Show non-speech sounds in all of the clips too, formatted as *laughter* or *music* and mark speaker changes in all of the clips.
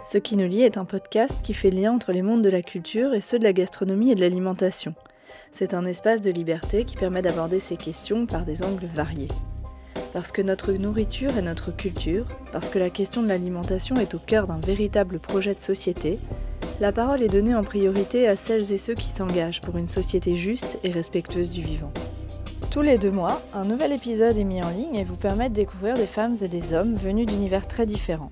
Speaker 1: Ce qui nous lie est un podcast qui fait lien entre les mondes de la culture et ceux de la gastronomie et de l'alimentation. C'est un espace de liberté qui permet d'aborder ces questions par des angles variés. Parce que notre nourriture est notre culture, parce que la question de l'alimentation est au cœur d'un véritable projet de société, la parole est donnée en priorité à celles et ceux qui s'engagent pour une société juste et respectueuse du vivant. Tous les deux mois, un nouvel épisode est mis en ligne et vous permet de découvrir des femmes et des hommes venus d'univers très différents.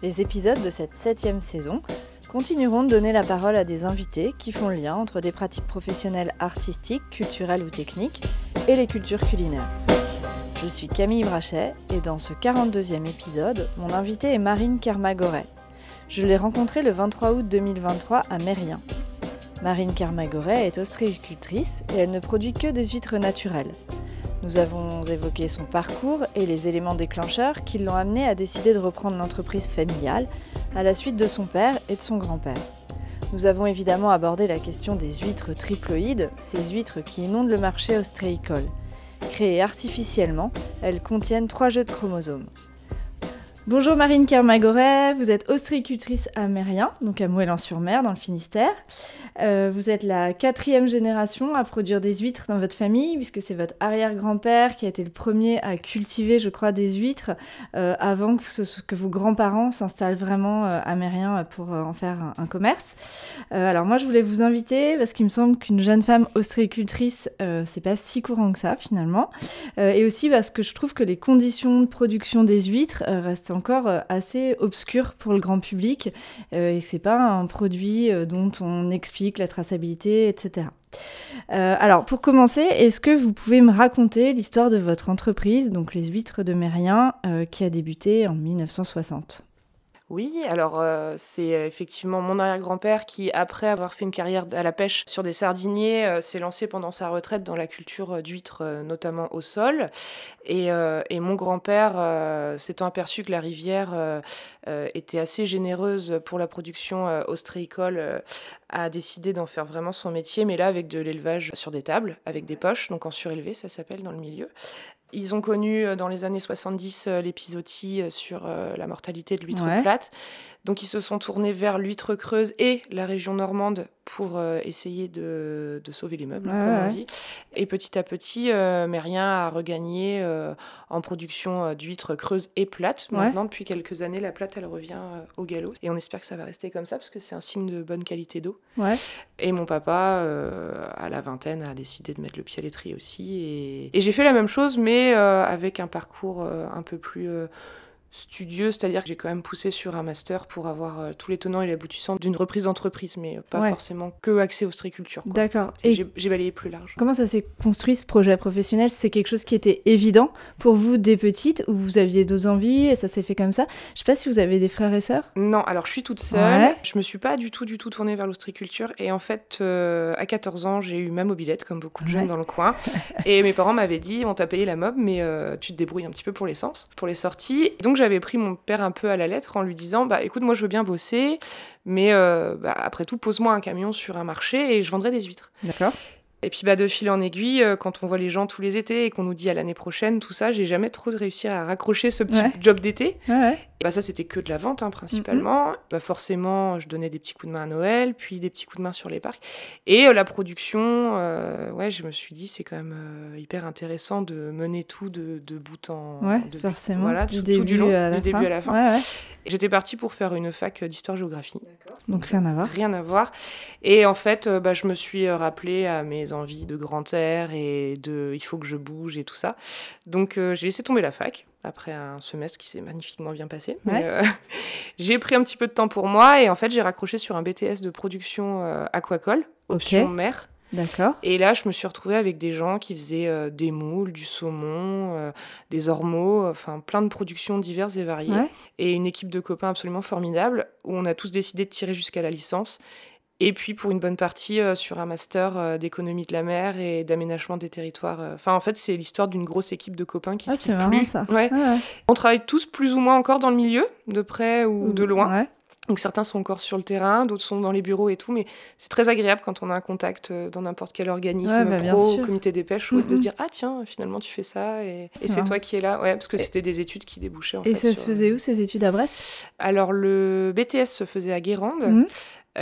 Speaker 1: Les épisodes de cette septième saison continueront de donner la parole à des invités qui font lien entre des pratiques professionnelles artistiques, culturelles ou techniques et les cultures culinaires. Je suis Camille Brachet et dans ce 42e épisode, mon invitée est Marine Kermagoret. Je l'ai rencontrée le 23 août 2023 à Mérien. Marine Kermagoret est ostréicultrice et elle ne produit que des huîtres naturelles. Nous avons évoqué son parcours et les éléments déclencheurs qui l'ont amené à décider de reprendre l'entreprise familiale à la suite de son père et de son grand-père. Nous avons évidemment abordé la question des huîtres triploïdes, ces huîtres qui inondent le marché ostréicole. Créées artificiellement, elles contiennent trois jeux de chromosomes. Bonjour Marine Kermagoret, vous êtes ostréicultrice à donc à Moëlan-sur-Mer dans le Finistère. Euh, vous êtes la quatrième génération à produire des huîtres dans votre famille, puisque c'est votre arrière-grand-père qui a été le premier à cultiver, je crois, des huîtres euh, avant que, vos grands-parents s'installent vraiment euh, pour en faire un, commerce. alors moi, je voulais vous inviter parce qu'il me semble qu'une jeune femme ostréicultrice, c'est pas si courant que ça finalement, et aussi parce que je trouve que les conditions de production des huîtres restent encore assez obscures pour le grand public et que c'est pas un produit dont on explique la traçabilité, etc. Euh, alors, pour commencer, est-ce que vous pouvez me raconter l'histoire de votre entreprise, donc les huîtres de Mérien, euh, qui a débuté en 1960
Speaker 2: oui, alors c'est effectivement mon arrière-grand-père qui, après avoir fait une carrière à la pêche sur des sardiniers, s'est lancé pendant sa retraite dans la culture d'huîtres, notamment au sol. Et, et mon grand-père, s'étant aperçu que la rivière était assez généreuse pour la production ostréicole, a décidé d'en faire vraiment son métier, mais là avec de l'élevage sur des tables, avec des poches, donc en surélevé, ça s'appelle dans le milieu. Ils ont connu euh, dans les années 70 euh, l'épisodie euh, sur la mortalité de l'huître plate. Donc ils se sont tournés vers l'huître creuse et la région normande pour euh, essayer de, sauver les meubles, comme on dit. Et petit à petit, euh, Mérien a regagné euh, en production d'huîtres creuses et plates. Maintenant, depuis quelques années, la plate, elle revient au galop. Et on espère que ça va rester comme ça, parce que c'est un signe de bonne qualité d'eau. Et mon papa, à la vingtaine, a décidé de mettre le pied à l'étrier aussi. Et, et j'ai fait la même chose, mais avec un parcours un peu plus studieux, c'est-à-dire que j'ai quand même poussé sur un master pour avoir euh, tous les tenants et les aboutissants d'une reprise d'entreprise, mais pas forcément que accès aux striculture.
Speaker 1: D'accord.
Speaker 2: Et j'ai balayé plus large.
Speaker 1: Comment ça s'est construit ce projet professionnel? C'est quelque chose qui était évident pour vous dès petite ou vous aviez deux envies et ça s'est fait comme ça? Je sais pas si vous avez des frères et sœurs
Speaker 2: Non, alors je suis toute seule. Je me suis pas du tout, du tout tournée vers l'ostriculture et en fait, euh, à 14 ans, j'ai eu ma mobilette comme beaucoup de jeunes dans le coin et mes parents m'avaient dit on t'a payé la mob, mais euh, tu te débrouilles un petit peu pour l'essence, pour les sorties. donc j'avais pris mon père un peu à la lettre en lui disant bah écoute moi je veux bien bosser mais euh, bah, après tout pose-moi un camion sur un marché et je vendrai des huîtres.
Speaker 1: D'accord.
Speaker 2: Et puis bah, de fil en aiguille, euh, quand on voit les gens tous les étés et qu'on nous dit à l'année prochaine, tout ça, j'ai jamais trop réussi à raccrocher ce petit job d'été.
Speaker 1: Ouais,
Speaker 2: bah, ça, c'était que de la vente hein, principalement. bah, forcément, je donnais des petits coups de main à Noël, puis des petits coups de main sur les parcs. Et euh, la production, euh, ouais, je me suis dit, c'est quand même hyper intéressant de mener tout de, de bout en de,
Speaker 1: forcément.
Speaker 2: Voilà,
Speaker 1: du, début,
Speaker 2: du long,
Speaker 1: à la
Speaker 2: début
Speaker 1: fin.
Speaker 2: à la fin. J'étais partie pour faire une fac d'histoire-géographie.
Speaker 1: Donc rien à voir.
Speaker 2: Rien à voir. Et en fait, bah, je me suis rappelé à mes envies de grand air et de il faut que je bouge et tout ça. Donc j'ai laissé tomber la fac après un semestre qui s'est magnifiquement bien passé. *laughs* j'ai pris un petit peu de temps pour moi et en fait j'ai raccroché sur un BTS de production aquacole, option mer.
Speaker 1: D'accord.
Speaker 2: Et là, je me suis retrouvée avec des gens qui faisaient des moules, du saumon, des ormeaux, enfin plein de productions diverses et variées. Et une équipe de copains absolument formidable où on a tous décidé de tirer jusqu'à la licence. Et puis pour une bonne partie sur un master d'économie de la mer et d'aménagement des territoires. Enfin, en fait, c'est l'histoire d'une grosse équipe de copains qui
Speaker 1: ah,
Speaker 2: se
Speaker 1: plus. Ça.
Speaker 2: Ouais. On travaille tous plus ou moins encore dans le milieu, de près ou de loin. Donc certains sont encore sur le terrain, d'autres sont dans les bureaux et tout, mais c'est très agréable quand on a un contact euh, dans n'importe quel organisme
Speaker 1: Ouais, bah,
Speaker 2: pro, comité des pêches, ou autre, de
Speaker 1: Mhm.
Speaker 2: se dire ah tiens finalement tu fais ça et, et
Speaker 1: C'est
Speaker 2: toi qui es là, ouais parce que c'était des études qui débouchaient en
Speaker 1: Et
Speaker 2: fait.
Speaker 1: ça
Speaker 2: sur-
Speaker 1: se faisait où ces études à Brest?
Speaker 2: Alors le BTS se faisait à Guérande,
Speaker 1: Mhm.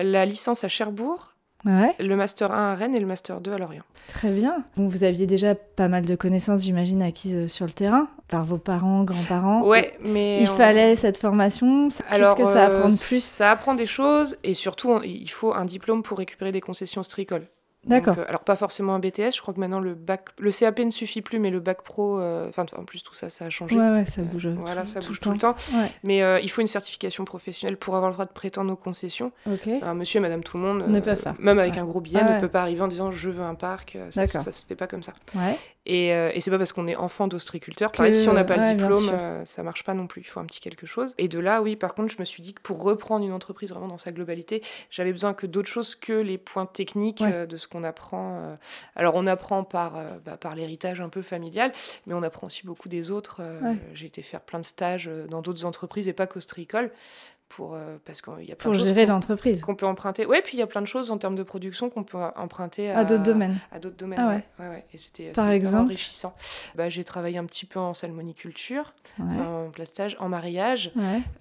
Speaker 2: La licence à Cherbourg,
Speaker 1: Ouais,
Speaker 2: le master 1 à Rennes et le master 2 à Lorient.
Speaker 1: très bien. Vous aviez déjà pas mal de connaissances, j'imagine, acquises euh, sur le terrain, par vos parents, grands-parents.
Speaker 2: Ouais, mais
Speaker 1: Il
Speaker 2: on-
Speaker 1: fallait cette formation. Qu'est-ce que ça
Speaker 2: euh,
Speaker 1: apprend de plus?
Speaker 2: Ça apprend des choses et surtout, on- il faut un diplôme pour récupérer des concessions stricoles.
Speaker 1: D'accord.
Speaker 2: Euh, alors pas forcément un BTS, je crois que maintenant le bac, le CAP ne suffit plus, mais le bac pro, euh, enfin en plus tout ça, ça a changé.
Speaker 1: Ouais, ouais, ça
Speaker 2: Euh,
Speaker 1: bouge.
Speaker 2: voilà,
Speaker 1: tout,
Speaker 2: ça
Speaker 1: tout
Speaker 2: bouge tout le
Speaker 1: temps. Ouais,
Speaker 2: Mais il faut une certification professionnelle pour avoir le droit de prétendre aux concessions.
Speaker 1: ok.
Speaker 2: Un monsieur et madame tout le monde,
Speaker 1: Ne peuvent pas.
Speaker 2: même avec
Speaker 1: Ouais.
Speaker 2: un gros billet, ne peut pas arriver en disant je veux un parc. Ça, ça se fait pas comme ça. Et, euh, et c'est pas parce qu'on est enfant d'ostriculteur.
Speaker 1: Que-
Speaker 2: Pareil, si on n'a pas
Speaker 1: ouais,
Speaker 2: le diplôme, euh, ça marche pas non plus. Il faut un petit quelque chose. Et de là, oui, par contre, je me suis dit que pour reprendre une entreprise vraiment dans sa globalité, j'avais besoin que d'autres choses que les points techniques
Speaker 1: Ouais.
Speaker 2: euh, de ce qu'on apprend. euh. Alors, on apprend par, euh, bah, par l'héritage un peu familial, mais on apprend aussi beaucoup des autres.
Speaker 1: Ouais.
Speaker 2: J'ai été faire plein de stages dans d'autres entreprises et pas qu'ostricole. Pour, euh, parce qu'il y a plein
Speaker 1: Pour
Speaker 2: de choses
Speaker 1: gérer l'entreprise.
Speaker 2: qu'on peut emprunter. Ouais, puis il y a plein de choses en termes de production qu'on peut emprunter à,
Speaker 1: d'autres domaines.
Speaker 2: à d'autres domaines.
Speaker 1: Ah
Speaker 2: ouais.
Speaker 1: ouais.
Speaker 2: Ouais, ouais. Et c'était
Speaker 1: Par exemple
Speaker 2: enrichissant. Bah, j'ai travaillé un petit peu en salmoniculture,
Speaker 1: Ouais.
Speaker 2: en plastage, en mariage.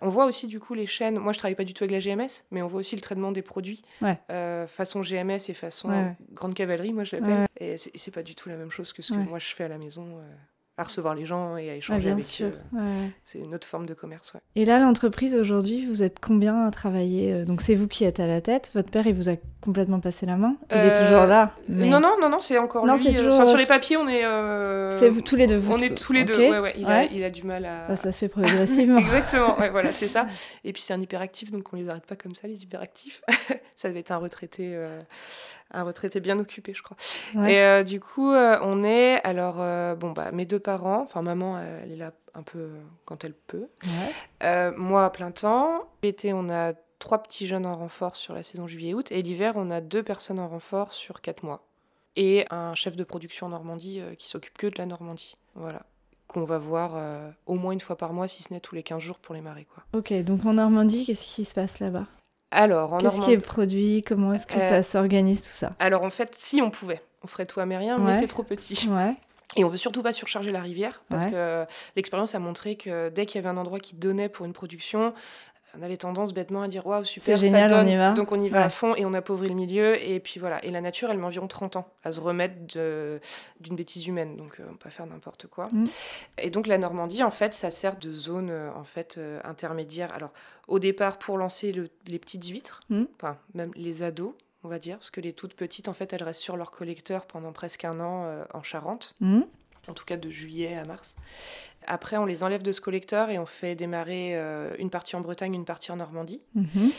Speaker 2: On voit aussi du coup les chaînes. Moi, je travaille pas du tout avec la GMS, mais on voit aussi le traitement des produits euh, façon GMS et façon grande cavalerie, moi je l'appelle. Et c'est pas du tout la même chose que ce que moi je fais à la maison, euh, à recevoir les gens et à
Speaker 1: Ah,
Speaker 2: échanger
Speaker 1: bien
Speaker 2: avec
Speaker 1: sûr.
Speaker 2: eux.
Speaker 1: Ouais.
Speaker 2: C'est une autre forme de commerce. ouais.
Speaker 1: Et là, l'entreprise aujourd'hui, vous êtes combien à travailler euh, Donc c'est vous qui êtes à la tête. Votre père, il vous a complètement passé la main? Il est
Speaker 2: Euh,
Speaker 1: toujours là. mais
Speaker 2: Non, non, non, non, c'est encore
Speaker 1: Non,
Speaker 2: lui. euh,
Speaker 1: toujours-
Speaker 2: enfin, sur les papiers, on est. euh,
Speaker 1: C'est vous tous les deux. Vous
Speaker 2: On est tous les deux. Ouais. Il, A,
Speaker 1: Ouais.
Speaker 2: il a du mal à.
Speaker 1: Bah, ça se fait progressivement. *laughs*
Speaker 2: Exactement, voilà, c'est ça. *laughs* Et puis c'est un hyperactif, donc on les arrête pas comme ça, les hyperactifs. *laughs* ça devait être un retraité, euh, un retraité bien occupé, je crois.
Speaker 1: Ouais.
Speaker 2: Et euh, du coup, euh, on est, alors, euh, bon, bah, mes deux parents, enfin, maman, elle est là un peu quand elle peut.
Speaker 1: Ouais.
Speaker 2: Moi, à plein temps. L'été, on a trois petits jeunes en renfort sur la saison juillet-août. Et l'hiver, on a deux personnes en renfort sur quatre mois. Et un chef de production en Normandie qui s'occupe que de la Normandie. Voilà. Qu'on va voir euh, au moins une fois par mois, si ce n'est tous les 15 jours pour les marées. Quoi.
Speaker 1: Ok, donc en Normandie, qu'est-ce qui se passe là-bas?
Speaker 2: Alors, en
Speaker 1: Qu'est-ce qui est produit? Comment est-ce que
Speaker 2: Euh,
Speaker 1: ça s'organise tout ça?
Speaker 2: Alors, en fait, si on pouvait, on ferait tout amérien, mais
Speaker 1: Ouais.
Speaker 2: c'est trop petit.
Speaker 1: Ouais.
Speaker 2: Et on veut surtout pas surcharger la rivière parce
Speaker 1: Ouais.
Speaker 2: que l'expérience a montré que dès qu'il y avait un endroit qui donnait pour une production, on avait tendance bêtement à dire waouh super
Speaker 1: C'est génial,
Speaker 2: ça
Speaker 1: on
Speaker 2: donne
Speaker 1: y va.
Speaker 2: donc on y va
Speaker 1: Ouais.
Speaker 2: à fond et on appauvrit le milieu et puis voilà et la nature elle met environ 30 ans à se remettre de- d'une bêtise humaine donc euh, on peut pas faire n'importe quoi
Speaker 1: Mm.
Speaker 2: et donc la Normandie en fait ça sert de zone euh, en fait euh, intermédiaire alors au départ pour lancer le- les petites huîtres
Speaker 1: Mm.
Speaker 2: enfin même les ados on va dire parce que les toutes petites en fait elles restent sur leur collecteur pendant presque un an euh, en Charente
Speaker 1: Mhm.
Speaker 2: en tout cas de juillet à mars. Après, on les enlève de ce collecteur et on fait démarrer euh, une partie en Bretagne, une partie en Normandie.
Speaker 1: Mhm.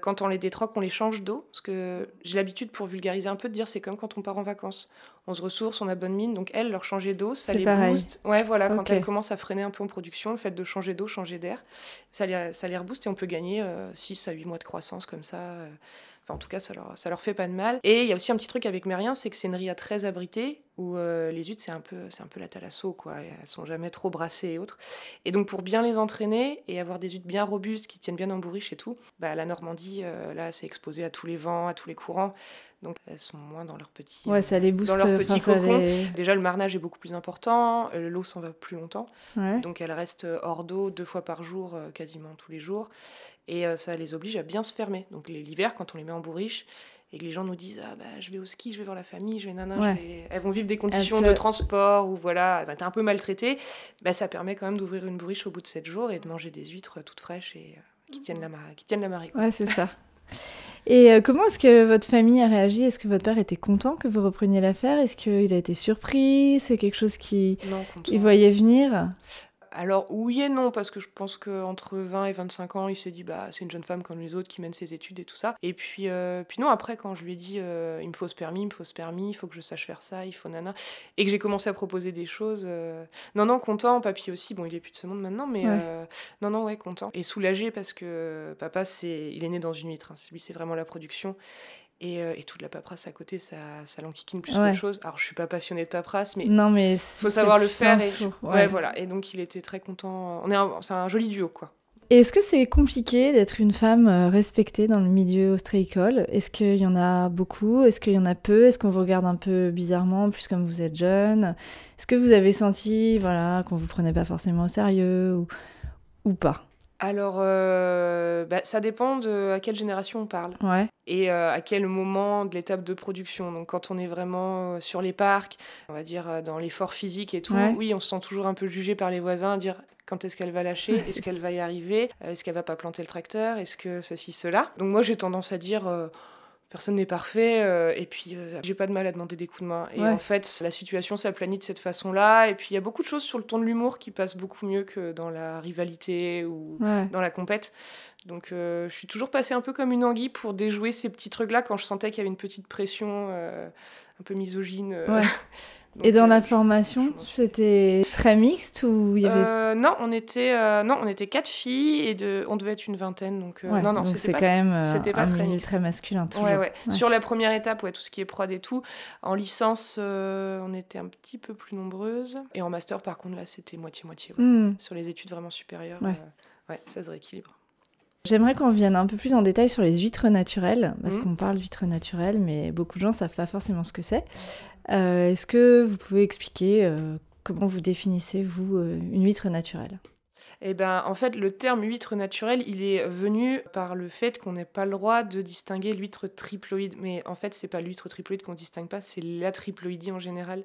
Speaker 2: Quand on les détroque, on les change d'eau, parce que j'ai l'habitude, pour vulgariser un peu, de dire c'est comme quand on part en vacances. On se ressource, on a bonne mine, donc elles, leur changer d'eau, ça les
Speaker 1: pareil.
Speaker 2: booste. Ouais, voilà, quand elles commencent à freiner un peu en production, le fait de changer d'eau, changer d'air, ça les, ça les rebooste et on peut gagner 6 à 8 mois de croissance comme ça. euh. Enfin, en tout cas, ça leur, ça leur fait pas de mal. Et il y a aussi un petit truc avec Mérien, c'est que c'est une ria très abritée, où euh, les huîtres, c'est un, peu, c'est un peu la thalasso, quoi. Elles sont jamais trop brassées et autres. Et donc, pour bien les entraîner et avoir des huîtres bien robustes, qui tiennent bien en bourriche et tout, bah, la Normandie, euh, là, c'est exposé à tous les vents, à tous les courants. Donc, elles sont moins dans leur petit...
Speaker 1: Ouais, ça les booste.
Speaker 2: Dans leur petit
Speaker 1: ça
Speaker 2: cocon.
Speaker 1: les-
Speaker 2: Déjà, le marnage est beaucoup plus important, euh, l'eau s'en va plus longtemps.
Speaker 1: Ouais.
Speaker 2: Donc elles restent hors d'eau deux fois par jour, quasiment tous les jours. Et euh, ça les oblige à bien se fermer. Donc l'hiver, quand on les met en bourriche, et que les gens nous disent ah bah je vais au ski, je vais voir la famille, je vais nana, je
Speaker 1: Ouais.
Speaker 2: vais- elles vont vivre des conditions de transport ou voilà, bah, t'es un peu maltraité, bah, ça permet quand même d'ouvrir une bourriche au bout de sept jours et de manger des huîtres toutes fraîches et euh, qui tiennent la marée, qui tiennent la marée.
Speaker 1: Ouais, c'est ça. Et euh, comment est-ce que votre famille a réagi? Est-ce que votre père était content que vous repreniez l'affaire? Est-ce qu'il a été surpris? C'est quelque chose qui
Speaker 2: Non, content.
Speaker 1: il voyait venir?
Speaker 2: Alors oui et non, parce que je pense qu'entre 20 et 25 ans, il s'est dit bah c'est une jeune femme comme les autres qui mène ses études et tout ça. Et puis, euh, puis non, après quand je lui ai dit euh, il me faut ce permis, il me faut ce permis, il faut que je sache faire ça, il faut nana, et que j'ai commencé à proposer des choses, euh, non non content, papy aussi, bon il est plus de ce monde maintenant, mais
Speaker 1: Ouais.
Speaker 2: non non ouais content et soulagé parce que papa c'est il est né dans une huître, hein. lui c'est vraiment la production. Et, euh, et toute la paperasse à côté, ça, ça l'enquiquine plus
Speaker 1: Ouais.
Speaker 2: qu'autre chose. Alors, je suis pas passionnée de paperasse, mais
Speaker 1: Non, mais
Speaker 2: faut savoir le faire. Et, ouais. voilà. Et donc il était très content. On est un- c'est un joli duo, quoi.
Speaker 1: Et est-ce que c'est compliqué d'être une femme respectée dans le milieu ostréicole Est-ce qu'il y en a beaucoup? Est-ce qu'il y en a peu? Est-ce qu'on vous regarde un peu bizarrement, plus comme vous êtes jeune? Est-ce que vous avez senti voilà, qu'on vous prenait pas forcément au sérieux ou, ou pas?
Speaker 2: Alors, euh, bah, ça dépend de à quelle génération on parle
Speaker 1: Ouais.
Speaker 2: et euh, à quel moment de l'étape de production. Donc, quand on est vraiment euh, sur les parcs, on va dire euh, dans l'effort physique et tout,
Speaker 1: Ouais.
Speaker 2: oui, on se sent toujours un peu jugé par les voisins, à dire quand est-ce qu'elle va lâcher, est-ce qu'elle va y arriver, est-ce qu'elle va pas planter le tracteur, est-ce que ceci, cela. Donc, moi, j'ai tendance à dire. euh, Personne n'est parfait, euh, et puis euh, j'ai pas de mal à demander des coups de main. Et
Speaker 1: Ouais.
Speaker 2: en fait, la situation s'aplanit de cette façon-là. Et puis il y a beaucoup de choses sur le ton de l'humour qui passent beaucoup mieux que dans la rivalité ou
Speaker 1: Ouais.
Speaker 2: dans la compète. Donc euh, je suis toujours passée un peu comme une anguille pour déjouer ces petits trucs-là quand je sentais qu'il y avait une petite pression un peu misogyne.
Speaker 1: Ouais. *laughs*
Speaker 2: Donc,
Speaker 1: Et dans
Speaker 2: euh,
Speaker 1: la formation, c'était très mixte ou il y avait
Speaker 2: Euh, non, on était euh, non, on était quatre filles et de, on devait être une vingtaine. Donc
Speaker 1: Ouais,
Speaker 2: non, non, c'était
Speaker 1: quand même
Speaker 2: c'était pas
Speaker 1: un
Speaker 2: très mixte.
Speaker 1: très masculin toujours.
Speaker 2: Ouais, ouais.
Speaker 1: Ouais.
Speaker 2: Sur la première étape, ouais, tout ce qui est prod et tout. En licence, on était un petit peu plus nombreuses. Et en master, par contre, là, c'était moitié-moitié. ouais.
Speaker 1: Hmm.
Speaker 2: Sur les études vraiment supérieures,
Speaker 1: Ouais.
Speaker 2: ça se rééquilibre.
Speaker 1: J'aimerais qu'on vienne un peu plus en détail sur les huîtres naturelles, parce
Speaker 2: Mhm.
Speaker 1: qu'on parle d'huîtres naturelles, mais beaucoup de gens savent pas forcément ce que c'est. Euh, Est-ce que vous pouvez expliquer euh, comment vous définissez, vous, euh, une huître naturelle?
Speaker 2: Eh ben, en fait, le terme huître naturelle, il est venu par le fait qu'on n'ait pas le droit de distinguer l'huître triploïde. Mais en fait, c'est pas l'huître triploïde qu'on distingue pas, c'est la triploïdie en général.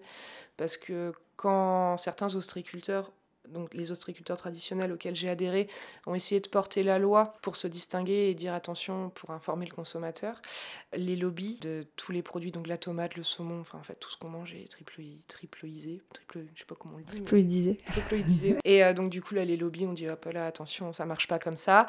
Speaker 2: Parce que quand certains ostréiculteurs, donc les ostréiculteurs traditionnels auxquels j'ai adhéré, ont essayé de porter la loi pour se distinguer et dire attention pour informer le consommateur, les lobbies de tous les produits, donc la tomate, le saumon, enfin en fait tout ce qu'on mange est triploi- triploïsé, triplo, je sais pas comment on le dit. triploïdisé. Et euh, donc, du coup, là, les lobbies ont dit hop là, attention, ça marche pas comme ça.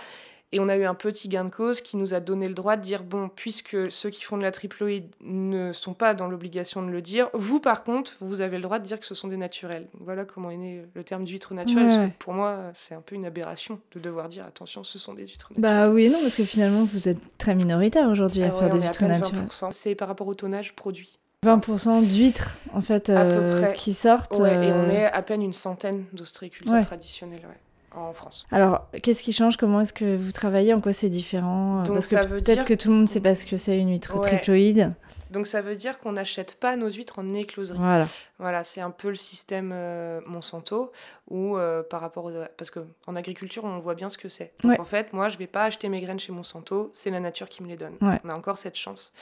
Speaker 2: Et on a eu un petit gain de cause qui nous a donné le droit de dire bon, puisque ceux qui font de la triploïde ne sont pas dans l'obligation de le dire, vous, par contre, vous avez le droit de dire que ce sont des naturels. Voilà comment est né le terme d'huître naturelle.
Speaker 1: Ouais,
Speaker 2: pour moi, c'est un peu une aberration de devoir dire attention, ce sont des huîtres naturelles.
Speaker 1: Bah oui et non, parce que finalement, vous êtes très minoritaire aujourd'hui à
Speaker 2: Ah ouais,
Speaker 1: faire des huîtres naturelles.
Speaker 2: 20%. C'est par rapport au tonnage produit.
Speaker 1: 20% d'huîtres, en fait,
Speaker 2: À peu
Speaker 1: euh,
Speaker 2: près.
Speaker 1: qui sortent.
Speaker 2: Ouais, et on
Speaker 1: euh,
Speaker 2: est à peine une centaine d'ostréiculteurs
Speaker 1: Ouais.
Speaker 2: traditionnels ouais, en France.
Speaker 1: Alors, qu'est-ce qui change? Comment est-ce que vous travaillez? En quoi c'est différent?
Speaker 2: Donc,
Speaker 1: Parce que peut-être
Speaker 2: dire-
Speaker 1: que tout le monde ne sait pas ce que c'est une huître
Speaker 2: Ouais.
Speaker 1: triploïde.
Speaker 2: Donc ça veut dire qu'on n'achète pas nos huîtres en écloserie.
Speaker 1: Voilà.
Speaker 2: Voilà, c'est un peu le système euh, Monsanto où euh, par rapport aux... parce que en agriculture on voit bien ce que c'est.
Speaker 1: Ouais.
Speaker 2: En fait, moi je vais pas acheter mes graines chez Monsanto, c'est la nature qui me les donne.
Speaker 1: Ouais.
Speaker 2: On a encore cette chance.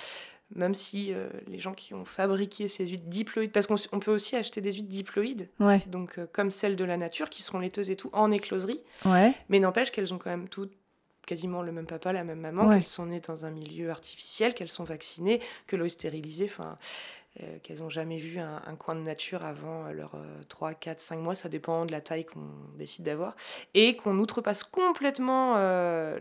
Speaker 2: Même si euh, les gens qui ont fabriqué ces huîtres diploïdes, parce qu'on peut aussi acheter des huîtres diploïdes,
Speaker 1: Ouais.
Speaker 2: donc euh, comme celles de la nature, qui seront laiteuses et tout, en écloserie,
Speaker 1: Ouais.
Speaker 2: mais n'empêche qu'elles ont quand même toutes quasiment le même papa, la même maman,
Speaker 1: Ouais.
Speaker 2: qu'elles sont nées dans un milieu artificiel, qu'elles sont vaccinées, que l'eau est stérilisée, enfin, euh, qu'elles n'ont jamais vu un, un coin de nature avant leurs 3, 4, 5 mois, ça dépend de la taille qu'on décide d'avoir, et qu'on outrepasse complètement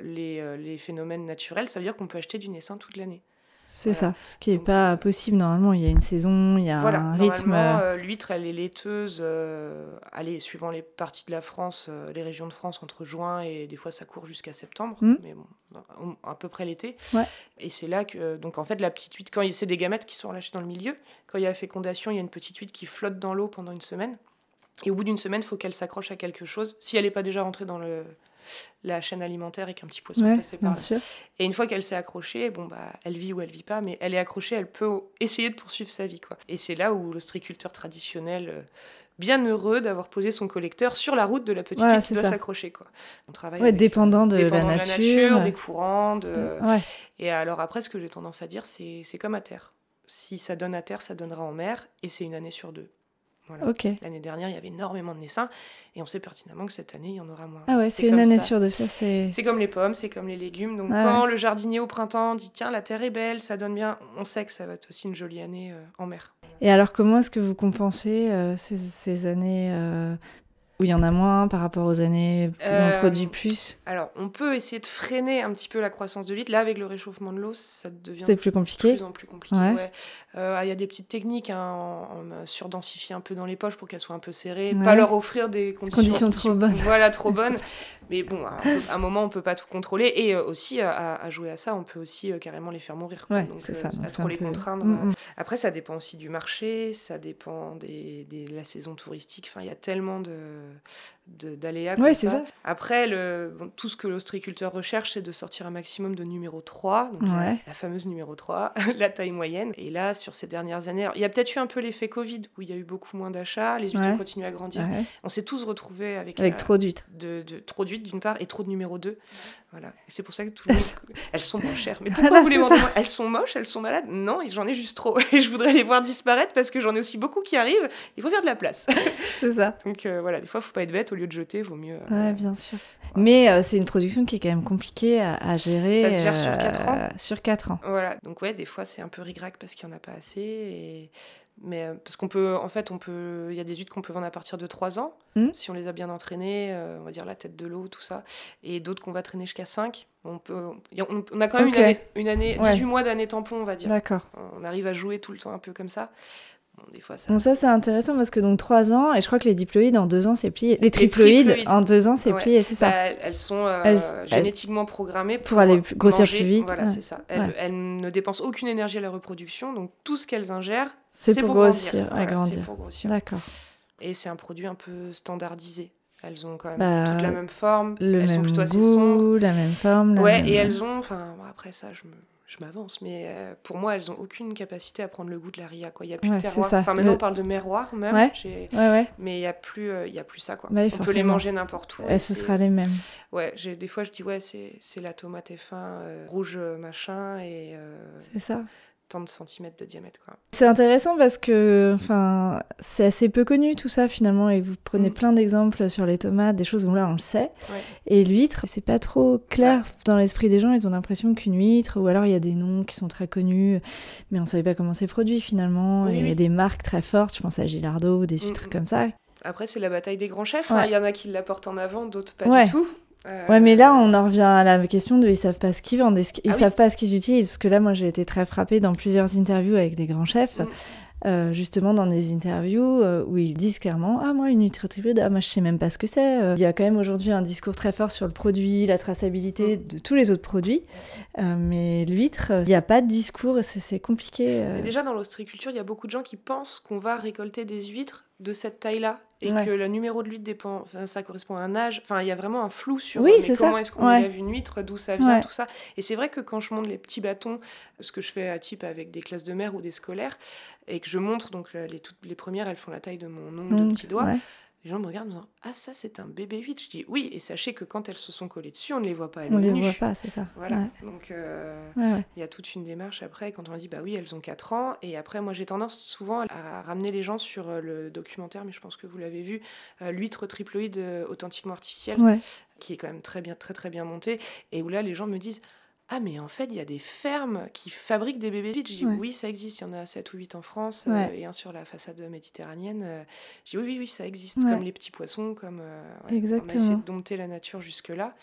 Speaker 2: les, les phénomènes naturels, ça veut dire qu'on peut acheter du naissin toute l'année.
Speaker 1: C'est
Speaker 2: Voilà.
Speaker 1: ça, ce qui n'est pas
Speaker 2: euh,
Speaker 1: possible normalement. Il y a une saison, il y a
Speaker 2: Voilà,
Speaker 1: un rythme.
Speaker 2: normalement, euh, l'huître, elle est laiteuse, euh, allez, suivant les parties de la France, euh, les régions de France, entre juin et des fois ça court jusqu'à septembre,
Speaker 1: Mm.
Speaker 2: mais bon, à- peu près l'été.
Speaker 1: Ouais.
Speaker 2: Et c'est là que, donc en fait, la petite huître, quand c'est des gamètes qui sont relâchées dans le milieu, quand il y a fécondation, il y a une petite huître qui flotte dans l'eau pendant une semaine. Et au bout d'une semaine, il faut qu'elle s'accroche à quelque chose, si elle n'est pas déjà rentrée dans le, la chaîne alimentaire et qu'un petit poisson
Speaker 1: ouais,
Speaker 2: par là.
Speaker 1: sûr.
Speaker 2: Et une fois qu'elle s'est accrochée, bon bah, elle vit ou elle vit pas, mais elle est accrochée, elle peut essayer de poursuivre sa vie, quoi. Et c'est là où l'ostriculteur traditionnel, euh, bien heureux d'avoir posé son collecteur sur la route de la petite
Speaker 1: Voilà,
Speaker 2: qui doit s'accrocher, quoi. On travaille
Speaker 1: Ouais,
Speaker 2: avec,
Speaker 1: dépendant de
Speaker 2: dépendant
Speaker 1: la
Speaker 2: de
Speaker 1: nature.
Speaker 2: des courants, de...
Speaker 1: Ouais,
Speaker 2: Et alors après, ce que j'ai tendance à dire, c'est c'est comme à terre. Si ça donne à terre, ça donnera en mer, et c'est une année sur deux. Voilà. L'année dernière, il y avait énormément de naissins, et on sait pertinemment que cette année, il y en aura moins.
Speaker 1: Ah ouais, c'est une année
Speaker 2: ça.
Speaker 1: sur deux, ça c'est.
Speaker 2: Comme les pommes, c'est comme les légumes. Donc
Speaker 1: Ouais.
Speaker 2: quand le jardinier au printemps dit tiens la terre est belle, ça donne bien, on sait que ça va être aussi une jolie année euh, en mer.
Speaker 1: Et alors, comment est-ce que vous compensez euh, ces, ces années euh, où il y en a moins par rapport aux années où on
Speaker 2: Euh,
Speaker 1: produit plus
Speaker 2: Alors on peut essayer de freiner un petit peu la croissance de l'huître. Là avec le réchauffement de l'eau, ça devient
Speaker 1: plus
Speaker 2: de
Speaker 1: compliqué
Speaker 2: plus en plus compliqué.
Speaker 1: Ouais.
Speaker 2: ouais. Euh, Il y a des petites techniques, hein, en, en surdensifier un peu dans les poches pour qu'elles soient un peu serrées,
Speaker 1: Ouais.
Speaker 2: pas leur offrir des conditions,
Speaker 1: Conditions trop bonnes.
Speaker 2: Voilà, trop *laughs* bonnes. Mais bon, à un, à un moment, on peut pas tout contrôler. Et euh, aussi, à, à jouer à ça, on peut aussi euh, carrément les faire mourir. quoi.
Speaker 1: Ouais,
Speaker 2: Donc, euh,
Speaker 1: ça.
Speaker 2: à trop les
Speaker 1: peu-
Speaker 2: contraindre.
Speaker 1: Mm, mm.
Speaker 2: Après, ça dépend aussi du marché, ça dépend des, des- de la saison touristique. Enfin, il y a tellement de, euh, d'aléas.
Speaker 1: Ouais, c'est ça.
Speaker 2: Après, le, tout ce que l'ostriculteur recherche, c'est de sortir un maximum de numéro 3, donc la, fameuse numéro 3, *laughs* la taille moyenne. Et là, sur ces dernières années, il y a peut-être eu un peu l'effet Covid, où il y a eu beaucoup moins d'achats, les huîtres ont continué à grandir. On s'est tous retrouvés avec,
Speaker 1: avec trop d'huîtres.
Speaker 2: De, de, trop d'huîtres, d'une part, et trop de numéro 2. Voilà. C'est pour ça que tout le monde... elles sont moins chères. Mais pourquoi vous les vendez Elles sont moches, elles sont malades? Non, j'en ai juste trop. *laughs* Et je voudrais les voir disparaître parce que j'en ai aussi beaucoup qui arrivent. Il faut faire de la place. *laughs*
Speaker 1: c'est ça.
Speaker 2: Donc euh, voilà, des fois, il faut pas être bête. Au lieu de jeter, vaut mieux.
Speaker 1: Euh, ouais, bien sûr. Mais euh, c'est une production qui est quand même compliquée à, gérer.
Speaker 2: Ça se gère sur 4 ans.
Speaker 1: Sur 4 ans.
Speaker 2: Voilà. Donc ouais, des fois, c'est un peu rigrac parce qu'il n'y en a pas assez. Et mais euh, parce qu'on peut, en fait, on peut, il y a des huîtres qu'on peut vendre à partir de 3 ans, hmm. si on les a bien entraînées, euh, on va dire la tête de l'eau, tout ça, et d'autres qu'on va traîner jusqu'à 5. On, peut, on, a quand même une année, une année 18 mois d'année tampon, on va dire.
Speaker 1: D'accord.
Speaker 2: On arrive à jouer tout le temps un peu comme ça.
Speaker 1: Bon, des fois, ça... Bon, ça c'est intéressant parce que donc 3 ans, et je crois que les diploïdes en 2 ans c'est plié. Les triploïdes, en 2 ans c'est plié, c'est ça
Speaker 2: bah, elles, sont euh, génétiquement programmées
Speaker 1: pour, aller grossir plus vite.
Speaker 2: Voilà, c'est ça. Elles, ne dépensent aucune énergie à la reproduction, donc tout ce qu'elles ingèrent,
Speaker 1: c'est pour, grossir, grandir. pour grossir. D'accord.
Speaker 2: Et c'est un produit un peu standardisé. Elles ont quand même bah, toute la même forme.
Speaker 1: Le
Speaker 2: elles
Speaker 1: même sont plutôt assez sombres. La même forme.
Speaker 2: ouais, et elles ont. Enfin, après ça, je me je m'avance, mais euh, pour moi, elles ont aucune capacité à prendre le goût de la ria. Quoi. Il n'y a plus de terroir. Enfin, maintenant, on parle de miroir même,
Speaker 1: ouais.
Speaker 2: mais il n'y a, plus, euh, y a plus ça. Quoi.
Speaker 1: Bah
Speaker 2: on peut les manger n'importe où.
Speaker 1: Et ce sera les mêmes.
Speaker 2: Ouais, des fois, je dis, ouais, c'est la tomate F1 euh, rouge machin. et
Speaker 1: C'est ça
Speaker 2: de centimètres de diamètre. Quoi.
Speaker 1: C'est intéressant parce que enfin, c'est assez peu connu tout ça finalement et vous prenez mm. plein d'exemples sur les tomates, des choses où là on le sait. Et l'huître, c'est pas trop clair dans l'esprit des gens, ils ont l'impression qu'une huître, ou alors il y a des noms qui sont très connus, mais on savait pas comment c'est produit finalement. il y a des marques très fortes, je pense à Gilardo ou des mm, huîtres mm. comme ça.
Speaker 2: Après, c'est la bataille des grands chefs. Hein. Il y en a qui la portent en avant, d'autres pas du tout.
Speaker 1: Euh, ouais, mais là, on en revient à la question de ils savent pas ce qu'ils vendent, ils ah savent pas ce qu'ils utilisent? Parce que là, moi, j'ai été très frappée dans plusieurs interviews avec des grands chefs. Mm. Euh, justement dans des interviews euh, où ils disent clairement ah moi une nutritriple ah moi je sais même pas ce que c'est il y a quand même aujourd'hui un discours très fort sur le produit la traçabilité mm. de tous les autres produits mais l'huître il n'y a pas de discours c'est compliqué
Speaker 2: déjà dans l'ostriculture il y a beaucoup de gens qui pensent qu'on va récolter des huîtres de cette taille là et que le numéro de l'huître dépend, enfin, ça correspond à un âge. Enfin, il y a vraiment un flou sur
Speaker 1: oui,
Speaker 2: comment est-ce qu'on élève une huître, d'où ça vient, tout ça. Et c'est vrai que quand je monte les petits bâtons, ce que je fais à type avec des classes de mer ou des scolaires, et que je montre, donc les, toutes les premières, elles font la taille de mon ongle de petit doigt. Les gens me regardent en disant Ah, ça, c'est un bébé 8. Je dis Oui, et sachez que quand elles se sont collées dessus, on ne les voit pas.
Speaker 1: Elles on ne les voit pas, c'est ça.
Speaker 2: Voilà. Donc, euh, il y a toute une démarche après quand on dit Bah oui, elles ont 4 ans. Et après, moi, j'ai tendance souvent à ramener les gens sur euh, le documentaire, mais je pense que vous l'avez vu, euh, L'huître triploïde authentiquement artificielle, qui est quand même très, bien, très, très bien montée. Et où là, les gens me disent ah, mais en fait, il y a des fermes qui fabriquent des bébés vite. Je dis Oui, ça existe. Il y en a 7 ou 8 en France euh, et un sur la façade méditerranéenne. Euh. je dis Oui, oui, oui, ça existe. Comme les petits poissons, comme. Euh,
Speaker 1: Exactement.
Speaker 2: On a essayé de dompter la nature jusque-là.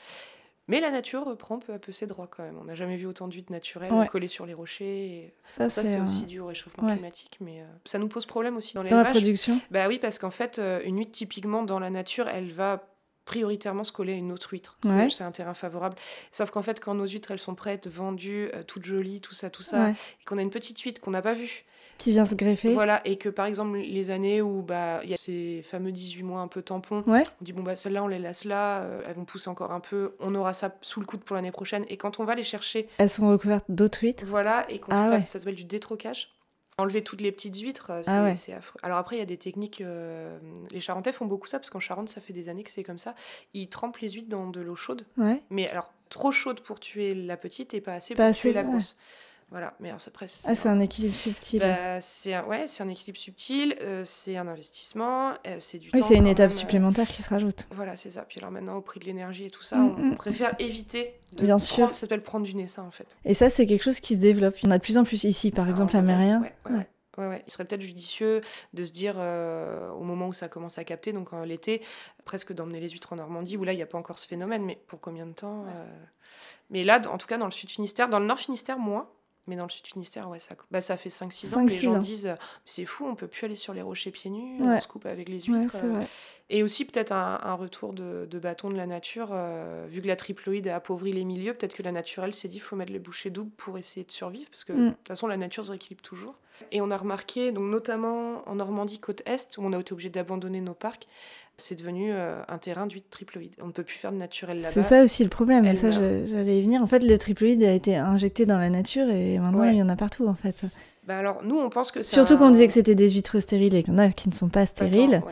Speaker 2: Mais la nature reprend peu à peu ses droits quand même. On n'a jamais vu autant d'huîtres naturelles collées sur les rochers. Ça, c'est aussi dû au réchauffement climatique, mais ça nous pose problème aussi dans
Speaker 1: Dans la production
Speaker 2: Bah oui, parce qu'en fait, une huître typiquement dans la nature, elle va prioritairement se coller à une autre huître. C'est un terrain favorable. Sauf qu'en fait, quand nos huîtres, elles sont prêtes, vendues, euh, toutes jolies, tout ça, tout ça, et qu'on a une petite huître qu'on n'a pas vue.
Speaker 1: Qui vient se greffer.
Speaker 2: Voilà, et que par exemple, les années où bah, il y a ces fameux 18 mois un peu tampons, on dit, bon, bah, celles-là, on les laisse là, euh, elles vont pousser encore un peu, on aura ça sous le coude pour l'année prochaine. Et quand on va les chercher.
Speaker 1: Elles sont recouvertes d'autres huîtres.
Speaker 2: Voilà, et qu'on ah ça s'appelle du détrocage. Enlever toutes les petites huîtres, euh, ah c'est affreux. Alors après, il y a des techniques. Euh, les Charentais font beaucoup ça parce qu'en Charente, ça fait des années que c'est comme ça. Ils trempent les huîtres dans de l'eau chaude. Mais alors, trop chaude pour tuer la petite et pas assez pour tuer la grosse. Voilà, mais après,
Speaker 1: ah, c'est un équilibre subtil.
Speaker 2: Bah, c'est un, ouais, c'est un équilibre subtil, euh, c'est un investissement, c'est du
Speaker 1: oui, c'est une étape supplémentaire qui se rajoute.
Speaker 2: Voilà, c'est ça. Puis alors maintenant, au prix de l'énergie et tout ça, mm, on, mm. préfère éviter de
Speaker 1: Bien sûr.
Speaker 2: ça s'appelle prendre du nez, ça, en fait.
Speaker 1: Et ça, c'est quelque chose qui se développe. Il y en a de plus en plus ici, par exemple, à Mérien.
Speaker 2: ouais. Il serait peut-être judicieux de se dire, euh, au moment où ça commence à capter, donc en l'été, presque d'emmener les huîtres en Normandie, où là, il n'y a pas encore ce phénomène, mais pour combien de temps euh, Mais là, en tout cas, dans le sud Finistère, dans le nord Finistère, moins, mais dans le sud Finistère, ouais, ça, bah, ça fait 5-6 ans que les gens disent euh, c'est fou, on peut plus aller sur les rochers pieds nus, on se coupe avec les huîtres. Et aussi peut-être un, retour de, bâton de la nature, vu que la triploïde a appauvri les milieux, peut-être que la naturelle s'est dit faut mettre les bouchées doubles pour essayer de survivre, parce que mm. de toute façon la nature se rééquilibre toujours. Et on a remarqué, donc notamment en Normandie côte est, où on a été obligé d'abandonner nos parcs, c'est devenu un terrain d'huile triploïde. On ne peut plus faire de naturel là-bas.
Speaker 1: C'est ça aussi le problème. ça, j'allais y venir. En fait, le triploïde a été injecté dans la nature et maintenant il y en a partout en fait.
Speaker 2: Bah alors, nous, on pense que
Speaker 1: Surtout qu'on disait que c'était des huîtres stériles et qu'il y en a qui ne sont pas stériles.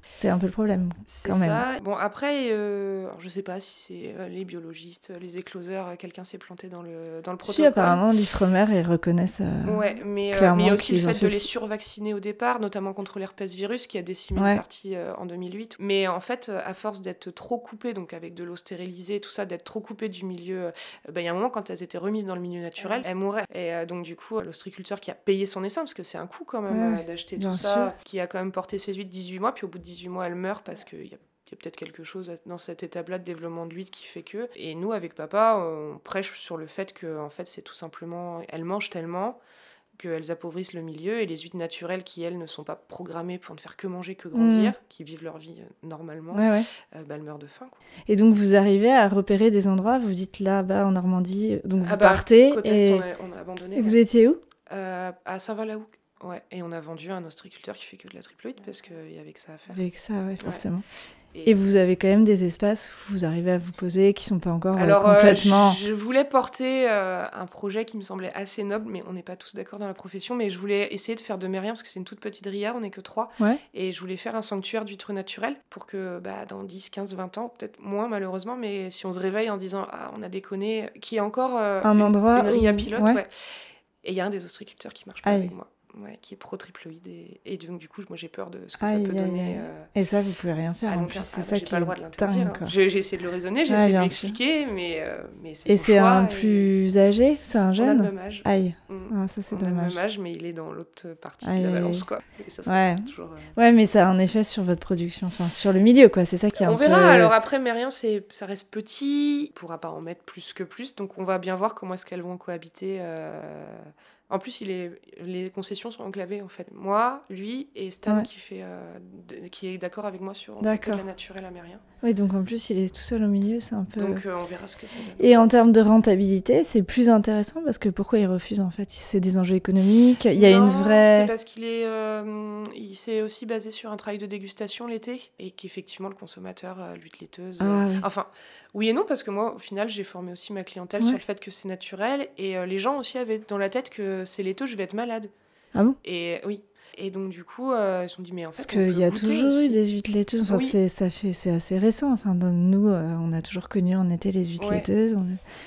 Speaker 1: C'est un peu le problème.
Speaker 2: C'est ça. Bon, après, euh, je sais pas si c'est euh, les biologistes, les écloseurs, euh, quelqu'un s'est planté dans le, dans le protocole.
Speaker 1: Si, apparemment, l'IFREMER, ils reconnaissent. Euh,
Speaker 2: ouais, mais, il y a aussi le fait de les survacciner au départ, notamment contre l'herpès virus qui a décimé une partie en 2008. Mais en fait, à force d'être trop coupées, donc avec de l'eau stérilisée, tout ça, d'être trop coupées du milieu, bah, il y a un moment, quand elles étaient remises dans le milieu naturel, elles mouraient. Et donc, du coup, l'ostriculteur qui a payé son essaim, parce que c'est un coût quand même d'acheter tout ça, qui a quand même porté ses huîtres 18 mois, puis au bout de 18 mois, elle meurt parce qu'il y a peut-être quelque chose dans cette étape-là de développement de l'huile qui fait que. Et nous, avec papa, on prêche sur le fait que, en fait, c'est tout simplement, elles mangent tellement qu'elles appauvrissent le milieu et les huîtres naturelles qui, elles, ne sont pas programmées pour ne faire que manger, que grandir, mm. qui vivent leur vie euh, normalement, euh, bah, elles meurent de faim.
Speaker 1: Et donc, vous arrivez à repérer des endroits, vous dites là, bas en Normandie, donc vous ah bah, partez. et...
Speaker 2: on, a, abandonné.
Speaker 1: Et vous étiez où?
Speaker 2: Euh, À Saint-Val-la-Hougue. Ouais, et on a vendu un ostriculteur qui fait que de la triploïde parce qu'il y avait que ça à faire.
Speaker 1: Avec ça, ouais, forcément. Et, vous avez quand même des espaces où vous arrivez à vous poser qui sont pas encore euh, Alors, euh, complètement.
Speaker 2: je voulais porter euh, un projet qui me semblait assez noble, mais on n'est pas tous d'accord dans la profession. Mais je voulais essayer de faire de mes parce que c'est une toute petite ria, on n'est que trois.
Speaker 1: Ouais.
Speaker 2: Et je voulais faire un sanctuaire d'huîtres naturelles pour que bah, dans 10, 15, 20 ans, peut-être moins malheureusement, mais si on se réveille en disant Ah, on a déconné, qui est encore
Speaker 1: un endroit
Speaker 2: une ria pilote, ouais. Et il y a un des ostriculteurs qui marche pas avec moi ouais, qui est pro-triploïde. Et, et, donc, du coup, moi, j'ai peur de ce que ça peut donner. Euh,
Speaker 1: et ça, vous pouvez rien faire. En plus, c'est ah, ça qui pas le droit de l'interdire. Hein.
Speaker 2: J'ai essayé de le raisonner, j'ai essayé de l'expliquer, mais, euh, mais
Speaker 1: c'est Et c'est un plus âgé C'est un jeune On a
Speaker 2: le même âge.
Speaker 1: Aïe. Mm. Ah, ça, c'est dommage.
Speaker 2: On a le même âge, mais il est dans l'autre partie de la balance, quoi.
Speaker 1: Et ça, ouais. Toujours, euh, ouais, mais ça a un effet sur votre production, enfin, sur le milieu, quoi. C'est ça qui est
Speaker 2: On
Speaker 1: un
Speaker 2: verra. Alors après, mais rien, ça reste petit. On pourra pas en mettre plus que plus. Donc, on va bien voir comment est-ce qu'elles vont cohabiter en plus, il est, les concessions sont enclavées en fait. Moi, lui et Stan qui, fait, euh, qui est d'accord avec moi sur la naturelle américaine.
Speaker 1: Oui, donc en plus, il est tout seul au milieu, c'est un peu.
Speaker 2: Donc euh, on verra ce que ça donne.
Speaker 1: Et en termes de rentabilité, c'est plus intéressant parce que pourquoi il refuse en fait? C'est des enjeux économiques. Il y a une vraie.
Speaker 2: C'est parce qu'il est, euh, il s'est aussi basé sur un travail de dégustation l'été et qu'effectivement le consommateur, l'huile laiteuse. Ah enfin, oui et non parce que moi, au final, j'ai formé aussi ma clientèle sur le fait que c'est naturel et les gens aussi avaient dans la tête que c'est laiteux, je vais être malade.
Speaker 1: Ah bon?
Speaker 2: Et oui. Et donc, du coup, euh, ils se sont dit, mais en fait.
Speaker 1: Parce qu'il y a toujours eu des huîtres laiteuses. Enfin, c'est, ça fait, c'est assez récent. Enfin, nous, euh, on a toujours connu en été les huîtres laiteuses.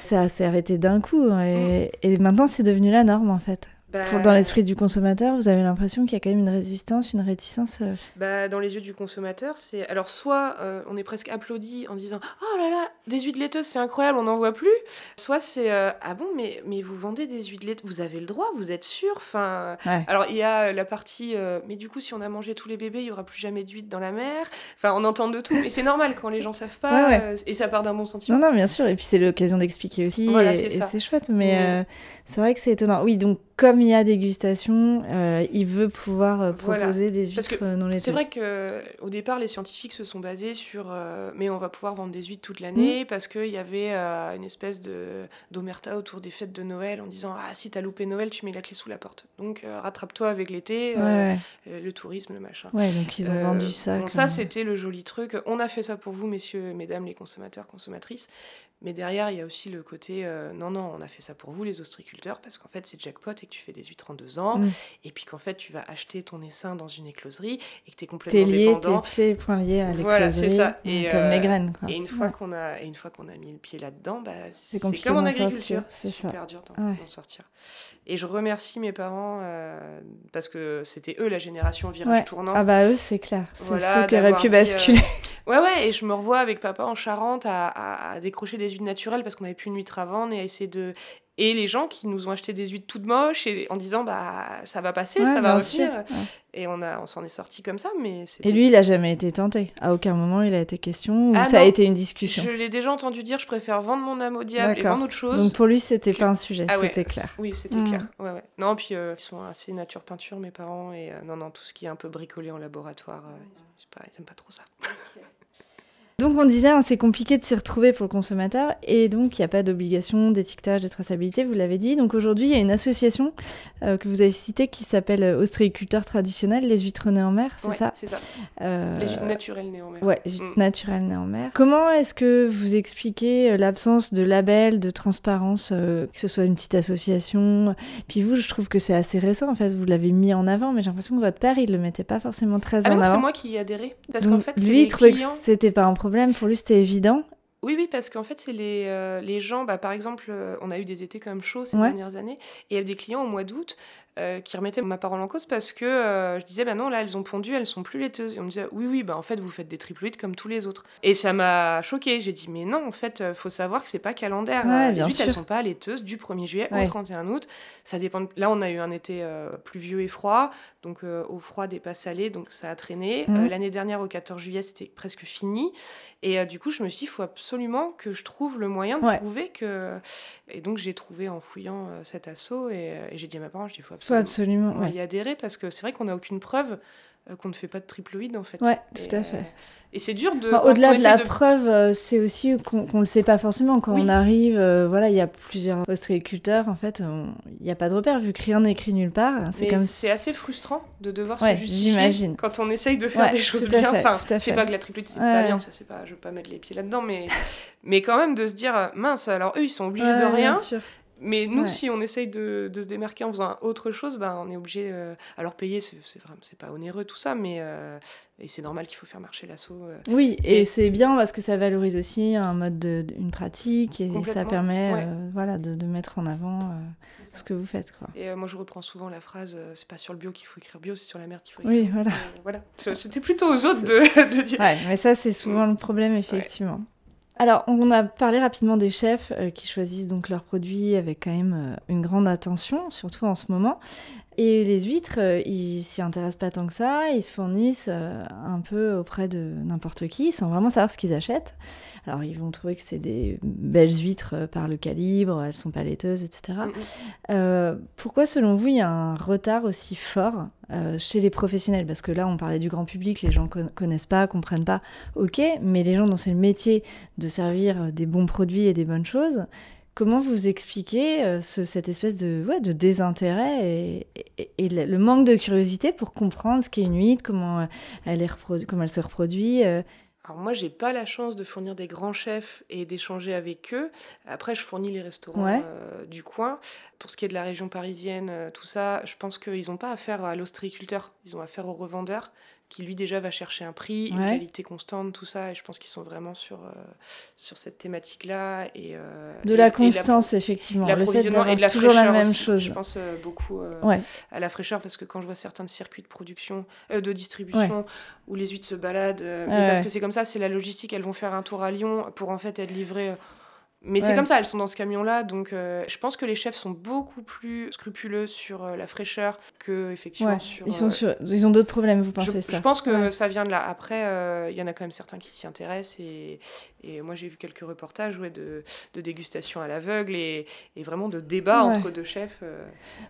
Speaker 1: Ça s'est arrêté d'un coup. Et, mm. et maintenant, c'est devenu la norme, en fait. Bah, dans l'esprit du consommateur, vous avez l'impression qu'il y a quand même une résistance, une réticence euh
Speaker 2: bah, Dans les yeux du consommateur, c'est. Alors, soit euh, on est presque applaudi en disant Oh là là, des huiles laiteuses, c'est incroyable, on n'en voit plus. Soit c'est euh, Ah bon, mais, mais vous vendez des huiles laiteuses, vous avez le droit, vous êtes sûr? Enfin, Alors, il y a la partie Mais du coup, si on a mangé tous les bébés, il n'y aura plus jamais d'huile dans la mer? Enfin, on entend de tout. Mais c'est normal quand les gens savent pas. et ça part d'un bon sentiment.
Speaker 1: Non, non, bien sûr. Et puis, c'est l'occasion d'expliquer aussi. Voilà, et c'est chouette. Mais c'est vrai que c'est étonnant. Oui, donc comme il y a dégustation, euh, il veut pouvoir euh, proposer des huîtres euh, non laiteuses.
Speaker 2: C'est vrai qu'au départ, les scientifiques se sont basés sur mais on va pouvoir vendre des huîtres toute l'année mm. parce qu'il y avait une espèce d'omerta autour des fêtes de Noël en disant Ah, si t'as loupé Noël, tu mets la clé sous la porte. Donc rattrape-toi avec l'été, le tourisme, le machin.
Speaker 1: Ouais, donc ils ont vendu ça.
Speaker 2: Donc ça, c'était le joli truc. On a fait ça pour vous, messieurs, mesdames, les consommateurs, consommatrices. Mais derrière, il y a aussi le côté euh, non, non, on a fait ça pour vous, les ostriculteurs, parce qu'en fait, c'est jackpot et que tu fais des huîtres en deux ans, mm. et puis qu'en fait, tu vas acheter ton essaim dans une écloserie et que tu es complètement
Speaker 1: lié,
Speaker 2: dépendant.
Speaker 1: T'es liés à l'écloserie. Voilà, c'est ça. Et, comme les euh, graines. Quoi.
Speaker 2: Et une fois qu'on a, et une fois qu'on a mis le pied là-dedans, bah, c'est comme en agriculture. C'est super dur d'en sortir. Et je remercie mes parents euh, parce que c'était eux la génération virage tournant.
Speaker 1: Ah bah eux, c'est clair. C'est voilà, qui auraient pu basculer.
Speaker 2: Ouais, ouais, et je me revois avec papa en Charente à, décrocher des huiles naturelles parce qu'on n'avait plus une huître à vendre et à essayer de. Et les gens qui nous ont acheté des huîtres toutes moches et en disant bah ça va passer, ça va revenir. Et on, a, on s'en est sorti comme ça. mais
Speaker 1: Et lui, il a jamais été tenté. À aucun moment, il a été question ou ah ça a été une discussion.
Speaker 2: Je l'ai déjà entendu dire je préfère vendre mon âme au diable et vendre autre chose.
Speaker 1: Donc pour lui, c'était pas un sujet, ah c'était clair.
Speaker 2: Oui, c'était mm. clair. Ouais, ouais. Non, puis euh, ils sont assez nature peinture, mes parents. Et euh, non, non, tout ce qui est un peu bricolé en laboratoire, euh, ils, n'aiment pas, trop ça.
Speaker 1: Donc on disait, hein, c'est compliqué de s'y retrouver pour le consommateur et donc il n'y a pas d'obligation d'étiquetage, de traçabilité, vous l'avez dit. Donc aujourd'hui, il y a une association euh, que vous avez citée qui s'appelle euh, Ostréiculteurs traditionnels, les huîtres nées en mer, c'est ça?
Speaker 2: c'est ça. Euh, les huîtres naturelles nées en mer.
Speaker 1: Ouais, les huîtres mm. naturelles nées en mer. Comment est-ce que vous expliquez l'absence de label, de transparence, que ce soit une petite association? Puis vous, je trouve que c'est assez récent en fait, vous l'avez mis en avant, mais j'ai l'impression que votre père, il le mettait pas forcément très
Speaker 2: ah
Speaker 1: en avant.
Speaker 2: C'est moi qui y adhérais. Parce qu'en fait,
Speaker 1: lui, il trouvait que c'était pas un problème pour lui, c'était évident.
Speaker 2: Oui, oui, parce qu'en fait, c'est les, euh, les gens, bah, par exemple, euh, on a eu des étés quand même chauds ces dernières années, et il y a des clients au mois d'août euh, qui remettaient ma parole en cause parce que je disais, bah non, là, elles ont pondu, elles sont plus laiteuses. Et on me disait, oui, oui, bah en fait, vous faites des triploïdes comme tous les autres. Et ça m'a choqué. J'ai dit, mais non, en fait, faut savoir que c'est pas calendaire. les huîtres, elles sont pas laiteuses du 1er juillet au 31 août. Ça dépend. Là, on a eu un été pluvieux et froid, donc au froid des pas salés, donc ça a traîné. Mmh. L'année dernière, au 14 juillet, c'était presque fini. Et euh, du coup, je me suis dit, il faut absolument que je trouve le moyen de prouver que. Et donc, j'ai trouvé en fouillant euh, cet assaut et, euh, et j'ai dit à ma parent, je dis, il faut absolument, faut absolument y adhérer parce que c'est vrai qu'on n'a aucune preuve qu'on ne fait pas de triploïde en fait.
Speaker 1: Ouais, tout à fait.
Speaker 2: Et c'est dur de.
Speaker 1: Au-delà de la preuve, euh, c'est aussi qu'on ne le sait pas forcément. Quand on arrive, euh, voilà, il y a plusieurs ostréiculteurs, en fait, il n'y a pas de repère, vu que rien n'est écrit nulle part.
Speaker 2: C'est comme C'est assez frustrant de devoir se justifier quand on essaye de faire des choses bien. enfin, c'est pas que la triplette, c'est pas bien, ça, c'est pas, je veux pas mettre les pieds là-dedans, mais, mais quand même de se dire, mince, alors eux, ils sont obligés de rien. Mais nous, si on essaye de, de, se démarquer en faisant autre chose, bah, on est obligé. Euh, alors, payer, c'est c'est pas onéreux tout ça, mais euh, et c'est normal qu'il faut faire marcher l'assaut. Euh.
Speaker 1: Oui, et, c'est bien parce que ça valorise aussi un mode, de, une pratique, et ça permet voilà, de, de, mettre en avant ce que vous faites. Quoi.
Speaker 2: Et moi, je reprends souvent la phrase c'est pas sur le bio qu'il faut écrire bio, c'est sur la merde qu'il faut écrire.
Speaker 1: Oui, voilà.
Speaker 2: voilà. C'était plutôt aux autres de, *laughs* de dire.
Speaker 1: Ouais, mais ça, c'est *laughs* souvent le problème, effectivement. Alors, on a parlé rapidement des chefs euh, qui choisissent donc leurs produits avec quand même euh, une grande attention, surtout en ce moment. Et les huîtres, euh, ils s'y intéressent pas tant que ça, ils se fournissent un peu auprès de n'importe qui, sans vraiment savoir ce qu'ils achètent. Alors ils vont trouver que c'est des belles huîtres par le calibre, elles sont pas laiteuses, etc. pourquoi selon vous il y a un retard aussi fort euh, chez les professionnels? Parce que là, on parlait du grand public, les gens ne connaissent pas, comprennent pas, ok, mais les gens dont c'est le métier de servir des bons produits et des bonnes choses, comment vous expliquez euh, cette espèce de, ouais, de désintérêt et, le manque de curiosité pour comprendre ce qu'est une huître, comment elle, est comment elle se reproduit euh,
Speaker 2: alors moi, j'ai pas la chance de fournir des grands chefs et d'échanger avec eux. Après, je fournis les restaurants euh, du coin. Pour ce qui est de la région parisienne, euh, tout ça, je pense qu'ils n'ont pas affaire à l'ostréiculteur, ils ont affaire aux revendeurs qui lui déjà va chercher un prix, une qualité constante, tout ça. Et je pense qu'ils sont vraiment sur, euh, sur cette thématique-là. Et,
Speaker 1: euh, de la constance, effectivement. Le fait et de la toujours la même chose.
Speaker 2: Je pense euh, beaucoup à la fraîcheur parce que quand je vois certains circuits de production, de distribution, où les huîtres se baladent, parce que c'est comme ça, c'est la logistique, elles vont faire un tour à Lyon pour en fait être livrées mais c'est comme ça, elles sont dans ce camion-là, donc euh, je pense que les chefs sont beaucoup plus scrupuleux sur euh, la fraîcheur que effectivement sur.
Speaker 1: Ils, sont euh, ils ont d'autres problèmes, vous pensez
Speaker 2: ça?
Speaker 1: Je
Speaker 2: pense que ça vient de là. Après, il y en a quand même certains qui s'y intéressent et, et moi j'ai vu quelques reportages ouais, de, de dégustation à l'aveugle et, et, vraiment de débat entre deux chefs.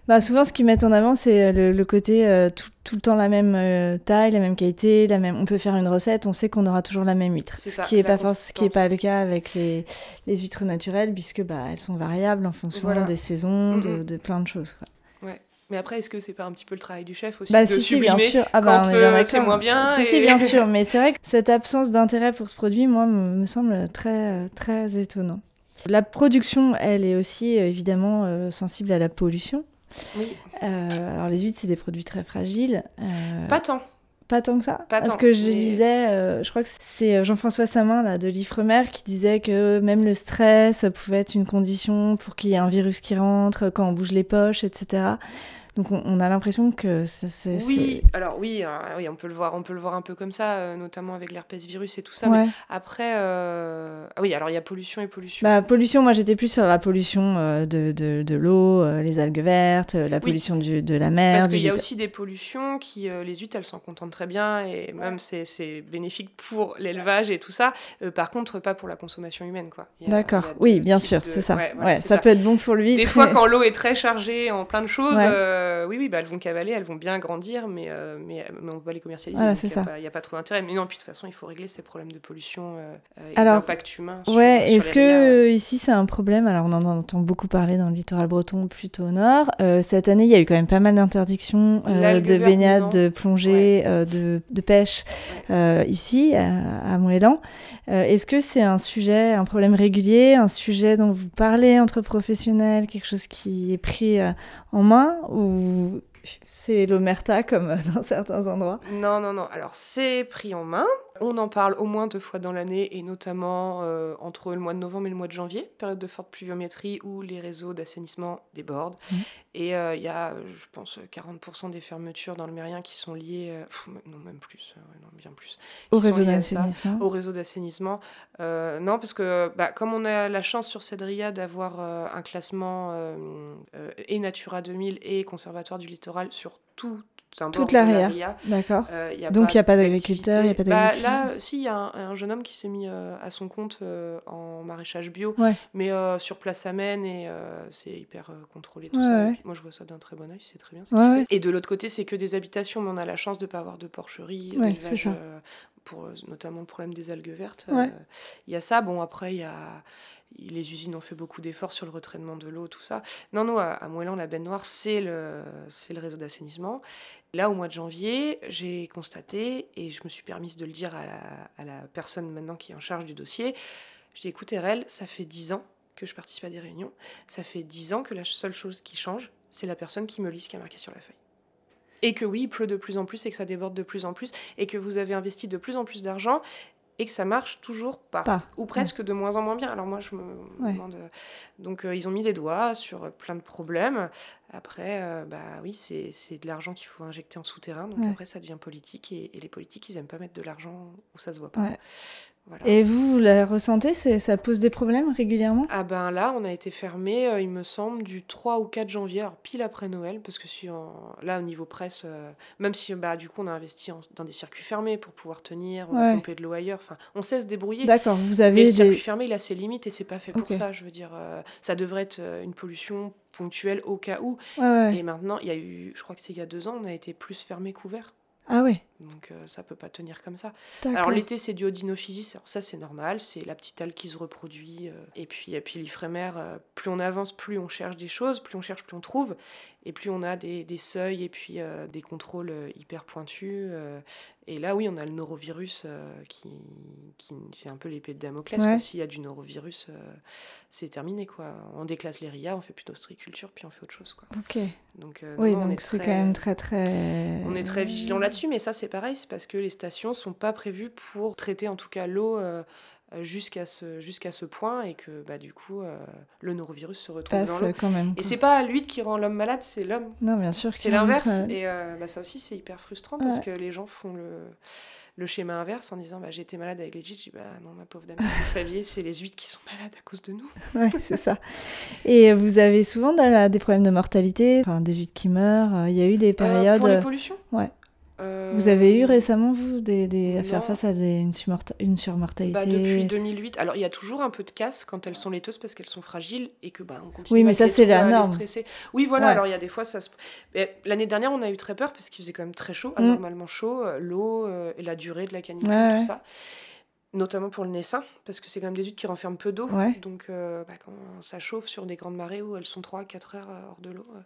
Speaker 1: Bah, souvent, ce qu'ils mettent en avant, c'est le, côté tout, tout, le temps la même taille, la même qualité, la même. On peut faire une recette, on sait qu'on aura toujours la même huître. Ce qui n'est pas, ce qui est pas le cas avec les, les huîtres naturelles puisque bah, elles sont variables en fonction des saisons, de, plein de choses.
Speaker 2: Ouais. Mais après, est-ce que c'est pas un petit peu le travail du chef aussi
Speaker 1: bah,
Speaker 2: de
Speaker 1: si, si, bien sûr. Ah, bah,
Speaker 2: quand euh, c'est moins bien
Speaker 1: Si, si, bien *laughs* sûr. Mais c'est vrai que cette absence d'intérêt pour ce produit, moi, me, semble très, très étonnant. La production, elle est aussi euh, évidemment euh, sensible à la pollution.
Speaker 2: Oui.
Speaker 1: alors les huîtres, c'est des produits très fragiles.
Speaker 2: Pas tant.
Speaker 1: Pas tant que ça. Parce que je lisais, euh, je crois que c'est euh, Jean-François Samin là, de l'Ifremer qui disait que même le stress pouvait être une condition pour qu'il y ait un virus qui rentre, quand on bouge les poches, etc. Donc on, a l'impression que c'est.
Speaker 2: Oui, alors oui, euh, oui, on peut le voir, on peut le voir un peu comme ça, notamment avec l'herpès virus et tout ça. Mais après, Ah oui, alors il y a pollution et pollution.
Speaker 1: Bah, pollution, moi j'étais plus sur la pollution euh, de, de, de l'eau, euh, les algues vertes, euh, la pollution du, de la mer.
Speaker 2: Parce qu'il y a aussi des pollutions qui, euh, les huîtres, elles s'en contentent très bien et même c'est c'est bénéfique pour l'élevage et tout ça. Euh, par contre, pas pour la consommation humaine, quoi.
Speaker 1: D'accord, oui, bien sûr,
Speaker 2: de-
Speaker 1: c'est ça.
Speaker 2: Ouais,
Speaker 1: Ouais,
Speaker 2: voilà,
Speaker 1: ça, peut être bon pour l'huître.
Speaker 2: Des fois,
Speaker 1: mais-
Speaker 2: quand l'eau est très chargée en plein de choses,
Speaker 1: Ouais.
Speaker 2: Euh, oui, oui, bah, elles vont cavaler, elles vont bien grandir, mais, euh, mais, mais on va les commercialiser.
Speaker 1: Voilà,
Speaker 2: donc
Speaker 1: c'est
Speaker 2: il a pas- n'y a pas trop d'intérêt. Mais non, puis de toute façon, il faut régler ces problèmes de pollution euh, et d'impact humain. sur-
Speaker 1: Ouais, est-ce
Speaker 2: les
Speaker 1: que ici c'est un problème? Alors on en entend beaucoup parler dans le littoral breton, plutôt au nord. Cette année, il y a eu quand même pas mal d'interdictions de baignade, de plongée, de, de pêche ici à, à. Euh, est-ce que c'est un sujet, un problème régulier, un sujet dont vous parlez entre professionnels, quelque chose qui est pris en main ou c'est l'omerta comme *laughs* dans certains endroits
Speaker 2: Non, non, non. Alors, c'est pris en main. On en parle au moins deux fois dans l'année, et notamment euh, entre le mois de novembre et le mois de janvier, période de forte pluviométrie où les réseaux d'assainissement débordent.
Speaker 1: Mhm.
Speaker 2: Et euh, il y a, euh, je pense, 40% des fermetures dans le Mérien qui sont liées, euh, pff, non, même plus, non, bien plus,
Speaker 1: Au réseau d'assainissement
Speaker 2: au réseau d'assainissement. Non, parce que bah, comme on a la chance sur Cédria d'avoir un classement et Natura 2000 et Conservatoire du littoral sur tout un
Speaker 1: Toute la RIA.
Speaker 2: RIA,
Speaker 1: D'accord.
Speaker 2: euh,
Speaker 1: Donc, il y a pas
Speaker 2: d'activité.
Speaker 1: d'agriculteurs, il y a pas
Speaker 2: Bah. Là, si, il y a un, un jeune homme qui s'est mis euh, à son compte euh, en maraîchage bio,
Speaker 1: Ouais.
Speaker 2: mais sur place amène et c'est hyper contrôlé tout
Speaker 1: Ouais,
Speaker 2: ça.
Speaker 1: ouais.
Speaker 2: Moi, je vois ça d'un très bon oeil, c'est très bien. ce. Et de l'autre côté, c'est que des habitations, mais on a la chance de ne pas avoir de porcherie, d'élevage,
Speaker 1: c'est ça.
Speaker 2: pour notamment le problème des algues vertes. Il y a ça. Bon, après, il y a les usines ont fait beaucoup d'efforts sur le retraitement de l'eau, tout ça. Non, non, à, à Moëlan, la benne noire, c'est le, c'est le réseau d'assainissement. Là, au mois de janvier, j'ai constaté, et je me suis permise de le dire à la, personne maintenant qui est en charge du dossier, je dis, écoute, RL, ça fait 10 ans que je participe à des réunions, ça fait 10 ans que la seule chose qui change, c'est la personne qui me lit ce qui est marqué sur la feuille. Et que oui, il pleut de plus en plus et que ça déborde de plus en plus et que vous avez investi de plus en plus d'argent et que ça marche toujours pas.
Speaker 1: Pas.
Speaker 2: Ou presque de moins en moins bien. Alors moi, je me
Speaker 1: Ouais.
Speaker 2: demande... euh, Donc euh, ils ont mis des doigts sur euh, plein de problèmes. Après, euh, bah oui, c'est c'est de l'argent qu'il faut injecter en souterrain. Donc
Speaker 1: Ouais.
Speaker 2: après, ça devient politique. Et, et les politiques, ils aiment pas mettre de l'argent où ça se voit pas. Voilà.
Speaker 1: Et vous, vous la ressentez Ça pose des problèmes régulièrement?
Speaker 2: Ah ben là, on a été fermé, euh, il me semble, du 3 au 4 janvier, alors pile après Noël, parce que si on- là, au niveau presse, euh, même si bah, du coup on a investi en- dans des circuits fermés pour pouvoir tenir, on a
Speaker 1: Ouais.
Speaker 2: pompé de l'eau ailleurs, enfin, on sait se débrouiller.
Speaker 1: D'accord, vous
Speaker 2: Mais
Speaker 1: avez
Speaker 2: le circuit
Speaker 1: des...
Speaker 2: fermé, il a ses limites et c'est pas fait pour ça, je veux dire. euh, ça devrait être une pollution ponctuelle au cas où.
Speaker 1: Ouais, ouais.
Speaker 2: Et maintenant, il y a eu, je crois que c'est il y a deux ans, on a été plus fermé qu'ouvert.
Speaker 1: Ah ouais,
Speaker 2: Donc euh, ça peut pas tenir comme ça. Alors l'été c'est du odinophysis, alors ça c'est normal, c'est la petite algue qui se reproduit. euh, et puis, et puis l'Ifremer, euh, plus on avance, plus on cherche des choses, plus on cherche, plus on trouve. Et plus on a des, des seuils et puis euh, des contrôles euh, hyper pointus. et là oui, on a le norovirus qui, qui c'est un peu l'épée de Damoclès.
Speaker 1: Ouais.
Speaker 2: S'il y a du norovirus, c'est terminé quoi. On déclasse les RIA, on fait plus d'ostriculture, puis on fait autre chose quoi.
Speaker 1: Ok.
Speaker 2: Donc,
Speaker 1: Oui,
Speaker 2: non,
Speaker 1: donc c'est
Speaker 2: très-
Speaker 1: quand même très très...
Speaker 2: on est très vigilant là-dessus, mais ça c'est pareil, c'est parce que les stations sont pas prévues pour traiter en tout cas l'eau euh, euh, jusqu'à ce, jusqu'à ce point et que bah, du coup euh, le norovirus se retrouve
Speaker 1: Passe
Speaker 2: dans
Speaker 1: quand même.
Speaker 2: Et c'est pas l'huile qui rend l'homme malade, c'est l'homme.
Speaker 1: Non, bien sûr.
Speaker 2: C'est l'inverse.
Speaker 1: montre, euh,
Speaker 2: Et euh, bah, ça aussi c'est hyper frustrant parce que les gens font le, le schéma inverse en disant bah, été malade avec les huîtres. Je dis bah non ma pauvre dame, vous saviez, c'est les huîtres qui sont malades à cause de nous. *laughs*
Speaker 1: Ouais, c'est ça. Et vous avez souvent des problèmes de mortalité, enfin, des huîtres qui meurent. euh, Il y a eu des
Speaker 2: Euh,
Speaker 1: périodes...
Speaker 2: pour les pollutions?
Speaker 1: Ouais.
Speaker 2: Euh,
Speaker 1: Vous avez eu récemment, vous, des, des- à faire face à des- une, une surmortalité
Speaker 2: Bah, depuis 2008. Alors, il y a toujours un peu de casse quand elles sont laiteuses parce qu'elles sont fragiles et que bah, on continue
Speaker 1: Oui, mais ça, c'est la norme.
Speaker 2: Oui, voilà.
Speaker 1: Ouais.
Speaker 2: Alors, il y a des fois, ça se. L'année dernière, on a eu très peur parce qu'il faisait quand même très chaud,
Speaker 1: Mm.
Speaker 2: anormalement chaud, euh, l'eau euh, et la durée de la canicule,
Speaker 1: Ouais,
Speaker 2: tout ça. Notamment pour le naissin, parce que c'est quand même des huîtres qui renferment peu d'eau.
Speaker 1: Ouais.
Speaker 2: Donc, euh, bah, quand ça chauffe sur des grandes marées où elles sont 3-4 heures euh, hors de l'eau. euh,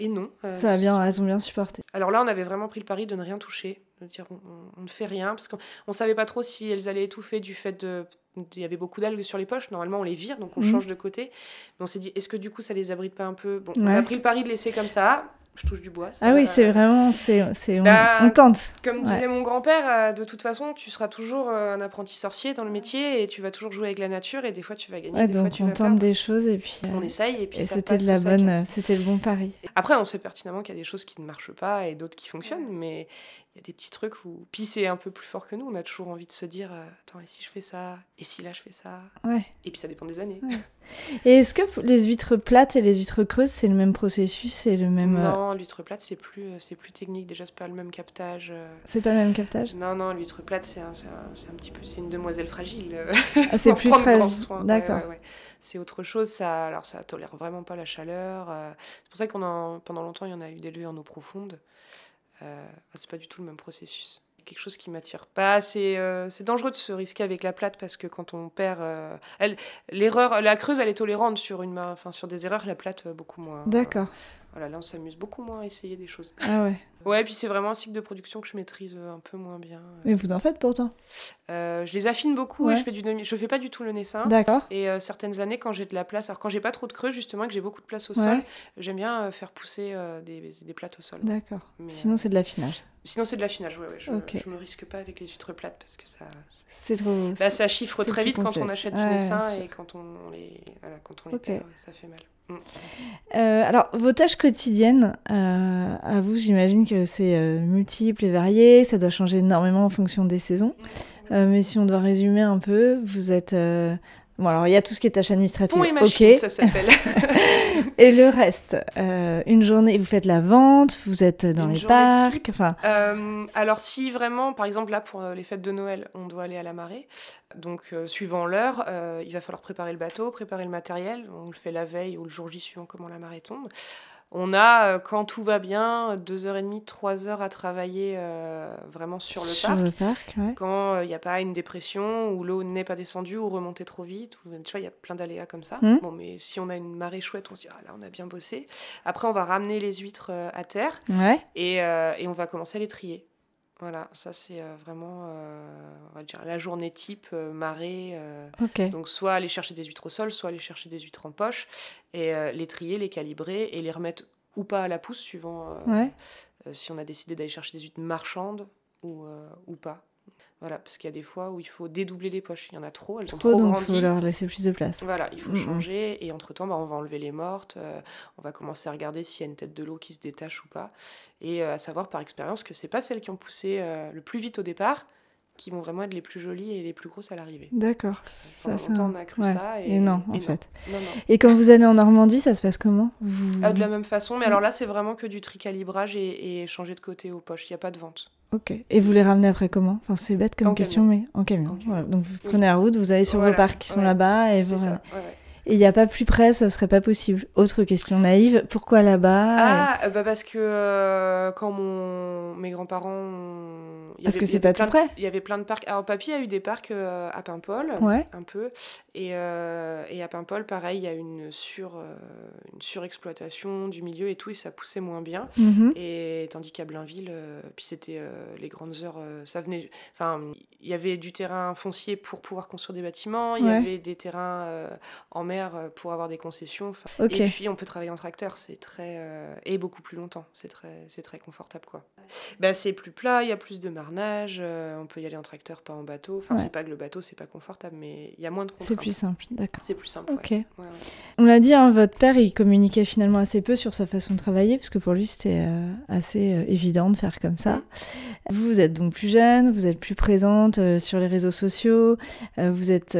Speaker 2: Et non. euh,
Speaker 1: Ça a bien, elles ont bien supporté.
Speaker 2: alors là, on avait vraiment pris le pari de ne rien toucher, de dire on, ne fait rien, parce qu'on ne savait pas trop si elles allaient étouffer du fait de... Il y avait beaucoup d'algues sur les poches, normalement on les vire, donc on
Speaker 1: Mhm.
Speaker 2: change de côté. Mais on s'est dit, est-ce que du coup ça les abrite pas un peu? Bon, on a pris le pari de laisser comme ça, je touche du bois. ça
Speaker 1: Ah oui, c'est vraiment... c'est on,
Speaker 2: Bah,
Speaker 1: on tente.
Speaker 2: Comme
Speaker 1: Ouais.
Speaker 2: disait mon grand-père, euh, de toute façon, tu seras toujours euh, un apprenti sorcier dans le métier et tu vas toujours jouer avec la nature et des fois tu vas gagner,
Speaker 1: Ouais,
Speaker 2: des fois
Speaker 1: donc
Speaker 2: tu
Speaker 1: on
Speaker 2: vas
Speaker 1: tente
Speaker 2: perdre.
Speaker 1: des choses et puis... euh,
Speaker 2: On essaye et puis
Speaker 1: c'était de la bonne... C'était le bon pari.
Speaker 2: Après, on sait pertinemment qu'il y a des choses qui ne marchent pas et d'autres qui fonctionnent, mais il y a des petits trucs où. Puis c'est un peu plus fort que nous. On a toujours envie de se dire euh, Attends, et si je fais ça Et si là je fais ça?
Speaker 1: Ouais.
Speaker 2: Et puis ça dépend des années.
Speaker 1: Et est-ce que les huîtres plates et les huîtres creuses, c'est le même processus C'est le même. euh,
Speaker 2: Non, l'huître plate, c'est plus, euh, c'est plus technique. Déjà, c'est pas le même captage.
Speaker 1: C'est pas le même captage?
Speaker 2: Non, non, l'huître plate, c'est un, un- un petit peu. C'est une demoiselle fragile.
Speaker 1: Ah, c'est *laughs* plus fragile. D'accord.
Speaker 2: ouais. C'est autre chose. Ça, alors, ça tolère vraiment pas la chaleur. C'est pour ça qu'on en, pendant longtemps, il y en a eu d'élevés en eau profonde. Euh, c'est pas du tout le même processus. Quelque chose qui m'attire pas. C'est euh, c'est dangereux de se risquer avec la plate parce que quand on perd, euh, elle, l'erreur, la creuse, elle est tolérante sur une main, enfin sur des erreurs. La plate, euh, beaucoup moins.
Speaker 1: D'accord.
Speaker 2: Voilà, là, on s'amuse beaucoup moins à essayer des choses.
Speaker 1: Ah ouais.
Speaker 2: Ouais, puis c'est vraiment un cycle de production que je maîtrise euh, un peu moins bien.
Speaker 1: Mais vous en faites pourtant.
Speaker 2: Euh, je les affine beaucoup
Speaker 1: Ouais.
Speaker 2: et je fais du demi- je fais pas du tout le naissin.
Speaker 1: D'accord.
Speaker 2: Et euh, certaines années, quand j'ai de la place, alors quand j'ai pas trop de creux, justement, que j'ai beaucoup de place au
Speaker 1: Ouais.
Speaker 2: sol, j'aime bien euh, faire pousser euh, des, des plates au sol.
Speaker 1: D'accord. Sinon, c'est de l'affinage.
Speaker 2: Sinon, c'est de l'affinage, ouais, ouais. Je,
Speaker 1: Ok.
Speaker 2: je me risque pas avec les huîtres plates parce que ça,
Speaker 1: C'est trop.
Speaker 2: bah, ça chiffre très vite quand on achète
Speaker 1: Ouais,
Speaker 2: du naissin et quand on les, voilà, quand on les
Speaker 1: Ok.
Speaker 2: perd, ça fait mal. Mm.
Speaker 1: Alors, vos tâches quotidiennes, à vous, j'imagine que c'est euh, multiple et varié, ça doit changer énormément en fonction des saisons. Euh, mais si on doit résumer un peu, vous êtes... euh, Bon, alors, il y a tout ce qui est
Speaker 2: Pont et
Speaker 1: ok.
Speaker 2: ça s'appelle. *laughs*
Speaker 1: Et le reste, euh, une journée, vous faites la vente, vous êtes dans
Speaker 2: Une
Speaker 1: les parcs,
Speaker 2: type.
Speaker 1: enfin...
Speaker 2: Euh, alors si vraiment, par exemple là pour les fêtes de Noël, on doit aller à la marée, donc euh, suivant l'heure, il va falloir préparer le bateau, préparer le matériel, on le fait la veille ou le jour J suivant comment la marée tombe. On a, euh, quand tout va bien, deux heures et demie, trois heures à travailler euh, vraiment sur le
Speaker 1: sur
Speaker 2: parc.
Speaker 1: le parc, ouais.
Speaker 2: Quand il n'y a pas une dépression, ou l'eau n'est pas descendue, ou remontée trop vite, ou, tu vois, il y a plein d'aléas comme ça. Bon, mais si on a une marée chouette, on se dit, ah là, on a bien bossé. Après, on va ramener les huîtres euh, à terre,
Speaker 1: Ouais,
Speaker 2: et, euh, et on va commencer à les trier. Voilà, ça c'est euh, vraiment, euh, on va dire, la journée type, euh, marée. euh, donc soit aller chercher des huîtres au sol, soit aller chercher des huîtres en poche, et les trier, les calibrer, et les remettre ou pas à la pousse, suivant
Speaker 1: Ouais.
Speaker 2: si on a décidé d'aller chercher des huîtres marchandes ou, ou pas. Voilà, parce qu'il y a des fois où il faut dédoubler les poches. Il y en a trop, elles ont
Speaker 1: Trop,
Speaker 2: trop
Speaker 1: donc il faut leur laisser plus de place.
Speaker 2: Voilà, il faut
Speaker 1: Mm, mm.
Speaker 2: changer. Et entre-temps, bah, on va enlever les mortes. euh, on va commencer à regarder s'il y a une tête de l'eau qui se détache ou pas. Et euh, à savoir par expérience que c'est pas celles qui ont poussé euh, le plus vite au départ qui vont vraiment être les plus jolies et les plus grosses à l'arrivée.
Speaker 1: D'accord. Ça, un-
Speaker 2: on a cru
Speaker 1: ouais.
Speaker 2: ça. Et,
Speaker 1: Et non, en fait.
Speaker 2: Non, non.
Speaker 1: Et quand vous allez en Normandie, ça se passe comment? Vous...
Speaker 2: Ah, de la même façon, mais alors là, c'est vraiment que du tri-calibrage et, et changer de côté aux poches. Il n'y a pas de vente.
Speaker 1: Ok. Et vous les ramenez après comment? Enfin, c'est bête comme
Speaker 2: En
Speaker 1: question, mais en camion.
Speaker 2: En camion.
Speaker 1: Voilà. Donc vous prenez la route, vous allez sur
Speaker 2: Voilà,
Speaker 1: vos parcs qui sont
Speaker 2: ouais.
Speaker 1: là-bas et vous
Speaker 2: ça.
Speaker 1: ramenez.
Speaker 2: ouais, ouais.
Speaker 1: Et il n'y a pas plus près, ça serait pas possible. Autre question naïve, pourquoi là-bas?
Speaker 2: Ah, euh, bah parce que euh, quand mon, mes grands-parents.
Speaker 1: Parce
Speaker 2: avait-
Speaker 1: que c'est pas tout près.
Speaker 2: Il y avait plein de parcs. Alors, papy a eu des parcs euh, à Paimpol,
Speaker 1: Ouais.
Speaker 2: un peu. Et, euh, et à Paimpol, pareil, il y a une, sur, une surexploitation du milieu et tout, et ça poussait moins bien.
Speaker 1: Mhm.
Speaker 2: Et tandis qu'à Blainville, puis c'était les grandes heures, ça venait. Enfin, il y avait du terrain foncier pour pouvoir construire des bâtiments, il y avait des terrains en mer euh, pour avoir des concessions. Enfin,
Speaker 1: Ok.
Speaker 2: Et puis on peut travailler en tracteur, c'est très euh, et beaucoup plus longtemps, c'est très c'est très confortable quoi. Bah, c'est plus plat, il y a plus de marnage, euh, on peut y aller en tracteur, pas en bateau. Enfin,
Speaker 1: Ouais.
Speaker 2: c'est pas que le bateau c'est pas confortable, mais il y a moins de contraintes.
Speaker 1: C'est plus simple, d'accord.
Speaker 2: C'est plus simple.
Speaker 1: Ok.
Speaker 2: ouais. Ouais, ouais.
Speaker 1: On l'a dit, hein, votre père, il communiquait finalement assez peu sur sa façon de travailler, parce que pour lui, c'était euh, assez évident de faire comme ça. Vous, vous êtes donc plus jeune, vous êtes plus présente sur les réseaux sociaux, vous êtes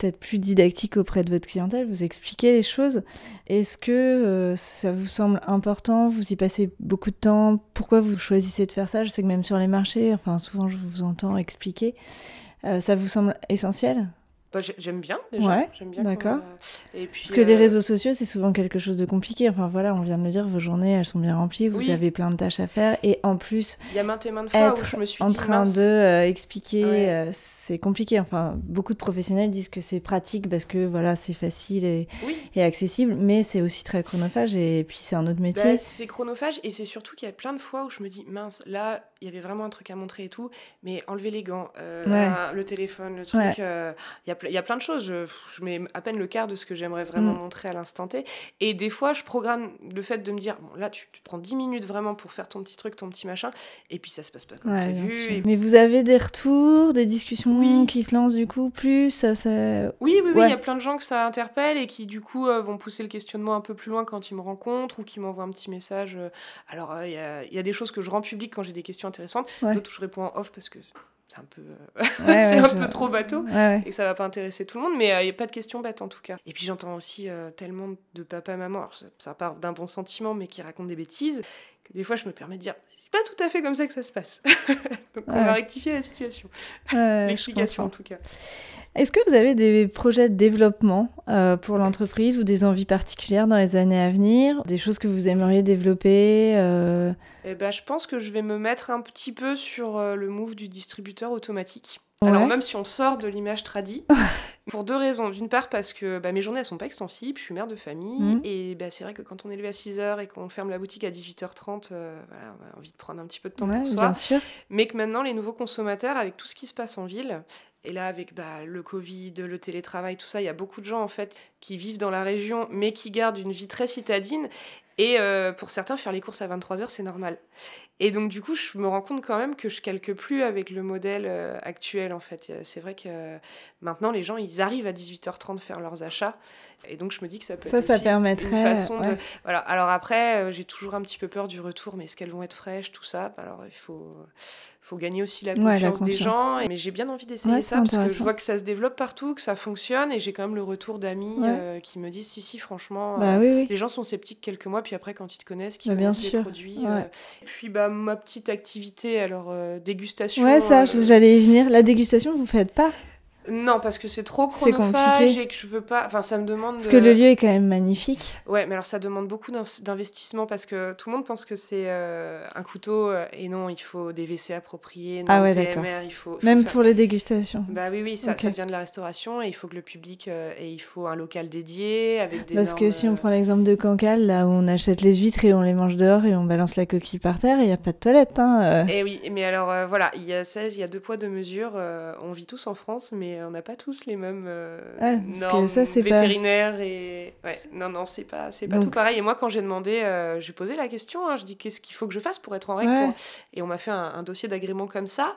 Speaker 1: peut-être plus didactique auprès de votre clientèle, vous expliquez les choses. Est-ce que euh, ça vous semble important? Vous y passez beaucoup de temps? Pourquoi vous choisissez de faire ça? Je sais que même sur les marchés, enfin souvent je vous entends expliquer. Euh, ça vous semble essentiel?
Speaker 2: Bah, j'ai- j'aime bien déjà.
Speaker 1: Ouais,
Speaker 2: j'aime bien
Speaker 1: d'accord.
Speaker 2: euh,
Speaker 1: Parce que les réseaux sociaux, c'est souvent quelque chose de compliqué. Enfin voilà, on vient de le dire, vos journées, elles sont bien remplies, vous
Speaker 2: Oui.
Speaker 1: avez plein de tâches à faire. Et en plus,
Speaker 2: Il y a maintes et maintes fois où
Speaker 1: être
Speaker 2: je me suis
Speaker 1: en
Speaker 2: dit,
Speaker 1: train
Speaker 2: mince,
Speaker 1: de expliquer,
Speaker 2: Ouais.
Speaker 1: C'est compliqué. Enfin, beaucoup de professionnels disent que c'est pratique parce que voilà, c'est facile et,
Speaker 2: Oui,
Speaker 1: et accessible, mais c'est aussi très chronophage et puis c'est un autre métier.
Speaker 2: Bah, c'est chronophage et c'est surtout qu'il y a plein de fois où je me dis mince là il y avait vraiment un truc à montrer et tout mais enlever les gants euh,
Speaker 1: Ouais.
Speaker 2: un- le téléphone le truc
Speaker 1: Ouais.
Speaker 2: euh, il y a y, a plein de choses. Je, je, mets à peine le quart de ce que j'aimerais vraiment mm. montrer à l'instant T. Et des fois, je programme le fait de me dire, bon, là, tu, prends 10 minutes vraiment pour faire ton petit truc, ton petit machin, et puis ça se passe pas comme prévu.
Speaker 1: Mais vous avez des retours, des discussions qui se lancent du coup plus ça,
Speaker 2: Oui, oui, oui, il y a plein de gens que ça interpelle et qui du coup euh, vont pousser le questionnement un peu plus loin quand ils me rencontrent ou qui m'envoient un petit message. Euh. Alors, il y, a, y, a, des choses que je rends publiques quand j'ai des questions intéressantes, d'autres je réponds en off parce que c'est un peu, *laughs* c'est un peu trop bateau et ça va pas intéresser tout le monde, mais il euh, n'y a pas de questions bêtes en tout cas. Et puis j'entends aussi euh, tellement de papa, maman, alors ça, part d'un bon sentiment, mais qui racontent des bêtises, que des fois je me permets de dire, c'est pas tout à fait comme ça que ça se passe. *laughs* Donc on va rectifier la situation, l'explication en tout cas.
Speaker 1: Est-ce que vous avez des projets de développement pour l'entreprise ou des envies particulières dans les années à venir Des choses que vous aimeriez développer
Speaker 2: eh ben, je pense que je vais me mettre un petit peu sur euh, le move du distributeur automatique. Alors même si on sort de l'image tradie, *laughs* pour deux raisons. D'une part parce que bah, mes journées elles sont pas extensibles, je suis mère de famille mmh. et bah, c'est vrai que quand on est levé à 6h et qu'on ferme la boutique à 18h30, euh, voilà, on a envie de prendre un petit peu de temps pour soi. Bien sûr. Mais que maintenant les nouveaux consommateurs avec tout ce qui se passe en ville, et là, avec bah, le Covid, le télétravail, tout ça, il y a beaucoup de gens en fait qui vivent dans la région, mais qui gardent une vie très citadine. Et euh, pour certains, faire les courses à 23h, c'est normal. Et donc, du coup, je me rends compte quand même que je calque plus avec le modèle euh, actuel, en fait. C'est vrai que maintenant, les gens, ils arrivent à 18h30 faire leurs achats. Et donc, je me dis que ça peut être
Speaker 1: ça permettrait,
Speaker 2: une façon de... Voilà. Alors après, euh, j'ai toujours un petit peu peur du retour, mais est-ce qu'elles vont être fraîches, tout ça? Alors, il faut faut gagner aussi la confiance, des gens. Mais j'ai bien envie d'essayer ça parce que je vois que ça se développe partout, que ça fonctionne et j'ai quand même le retour d'amis euh, qui me disent si, si, franchement, bah euh, les gens sont sceptiques quelques mois, puis après, quand ils te connaissent, qu'ils bah, connaissent les produits. Euh, puis bah, ma petite activité, alors dégustation.
Speaker 1: Ouais, ça, j'allais y venir. La dégustation, vous faites pas?
Speaker 2: Non, parce que c'est trop chronophage et que je veux pas. Enfin, ça me demande.
Speaker 1: Parce que le lieu est quand même magnifique.
Speaker 2: Ouais, mais alors ça demande beaucoup d'investissement parce que tout le monde pense que c'est euh, un couteau euh, et non, il faut des WC appropriés, non, ah ouais, d'accord. il faut,
Speaker 1: Même pour les dégustations.
Speaker 2: Bah oui, oui, ça, ça, vient de la restauration et il faut que le public euh, et il faut un local dédié avec des.
Speaker 1: Parce que si on prend l'exemple de Cancale, là où on achète les huîtres et on les mange dehors et on balance la coquille par terre, il n'y a pas de toilette. Hein,
Speaker 2: Et eh oui, mais alors voilà, il y a 16, il y a deux poids, deux mesures. on vit tous en France, mais on n'a pas tous les mêmes euh, normes ça, vétérinaires et ouais, non non c'est pas c'est pas tout pareil. Et moi quand j'ai demandé euh, j'ai posé la question hein, je dis qu'est-ce qu'il faut que je fasse pour être en règle et on m'a fait un, dossier d'agrément comme ça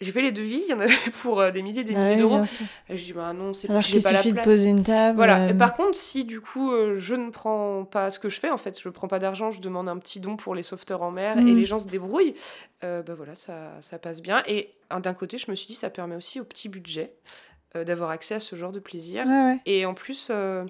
Speaker 2: j'ai fait les devis, il y en avait *laughs* pour euh, des milliers des bah milliers d'euros. Je dis bah non, c'est
Speaker 1: pas qu'il suffit de poser une table.
Speaker 2: Voilà. Et par contre, si du coup je ne prends pas ce que je fais, en fait, je prends pas d'argent, je demande un petit don pour les sauveteurs en mer et mm. les gens se débrouillent, bah voilà, ça, ça passe bien. Et d'un côté, je me suis dit ça permet aussi au petit budget. Euh, d'avoir accès à ce genre de plaisir. Et en plus, euh,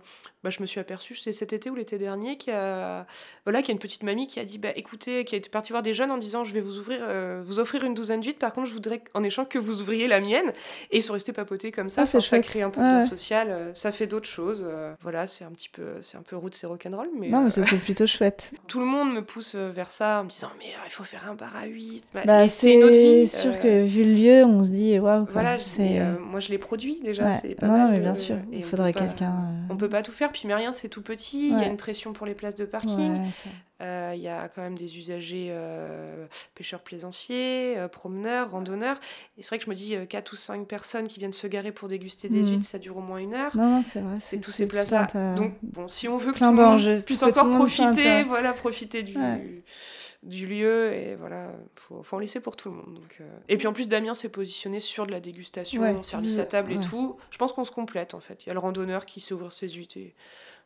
Speaker 2: bah, je me suis aperçue, c'est cet été ou l'été dernier, qu'il y a, voilà, qu'il y a une petite mamie qui a dit, bah, écoutez, qui a été partie voir des jeunes en disant, je vais vous ouvrir, euh, vous offrir une douzaine d'huîtres, par contre, je voudrais en échange que vous ouvriez la mienne. Et ils sont restés papoter comme ça, ah, ça crée un peu de social, ça fait d'autres choses. voilà, c'est un petit peu, c'est un peu route, c'est rock'n'roll, mais...
Speaker 1: Non, mais ça c'est plutôt chouette. *laughs*
Speaker 2: Tout le monde me pousse vers ça en me disant, mais il faut faire un bar à 8.
Speaker 1: Bah, c'est une autre vie. sûr que vu le lieu, on se dit, waouh.
Speaker 2: Voilà, c'est... moi je les produis déjà. C'est pas
Speaker 1: non, non, mais bien sûr, il faudrait quelqu'un.
Speaker 2: On peut pas tout faire, puis mais rien, c'est tout petit. Il y a une pression pour les places de parking. Euh, il y a quand même des usagers euh, pêcheurs plaisanciers, euh, promeneurs, randonneurs. Et c'est vrai que je me dis, 4 ou 5 personnes qui viennent se garer pour déguster des mm. huîtres, ça dure au moins une heure.
Speaker 1: Non, non c'est vrai.
Speaker 2: C'est tous ces places-là. Donc, bon, si on veut que tout le monde puisse encore profiter, voilà, profiter du du lieu et voilà faut, faut en laisser pour tout le monde donc euh. et puis en plus Damien s'est positionné sur de la dégustation service à table et tout. Je pense qu'on se complète en fait. Il y a le randonneur qui sait ouvrir ses huîtres et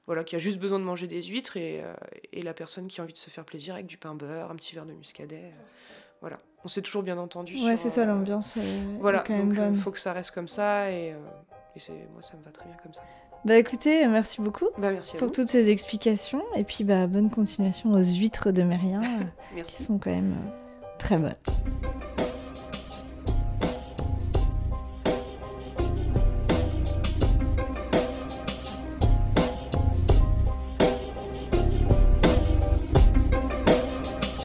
Speaker 2: voilà qui a juste besoin de manger des huîtres et, euh, et la personne qui a envie de se faire plaisir avec du pain beurre un petit verre de muscadet euh. voilà. On s'est toujours bien entendu
Speaker 1: ouais c'est ça l'ambiance
Speaker 2: voilà donc il faut que ça reste comme ça et, et moi ça me va très bien comme ça
Speaker 1: bah écoutez, merci beaucoup
Speaker 2: bah, merci
Speaker 1: pour toutes ces explications. Et puis bah, bonne continuation aux huîtres de Mérien, *laughs* qui sont quand même euh, très bonnes.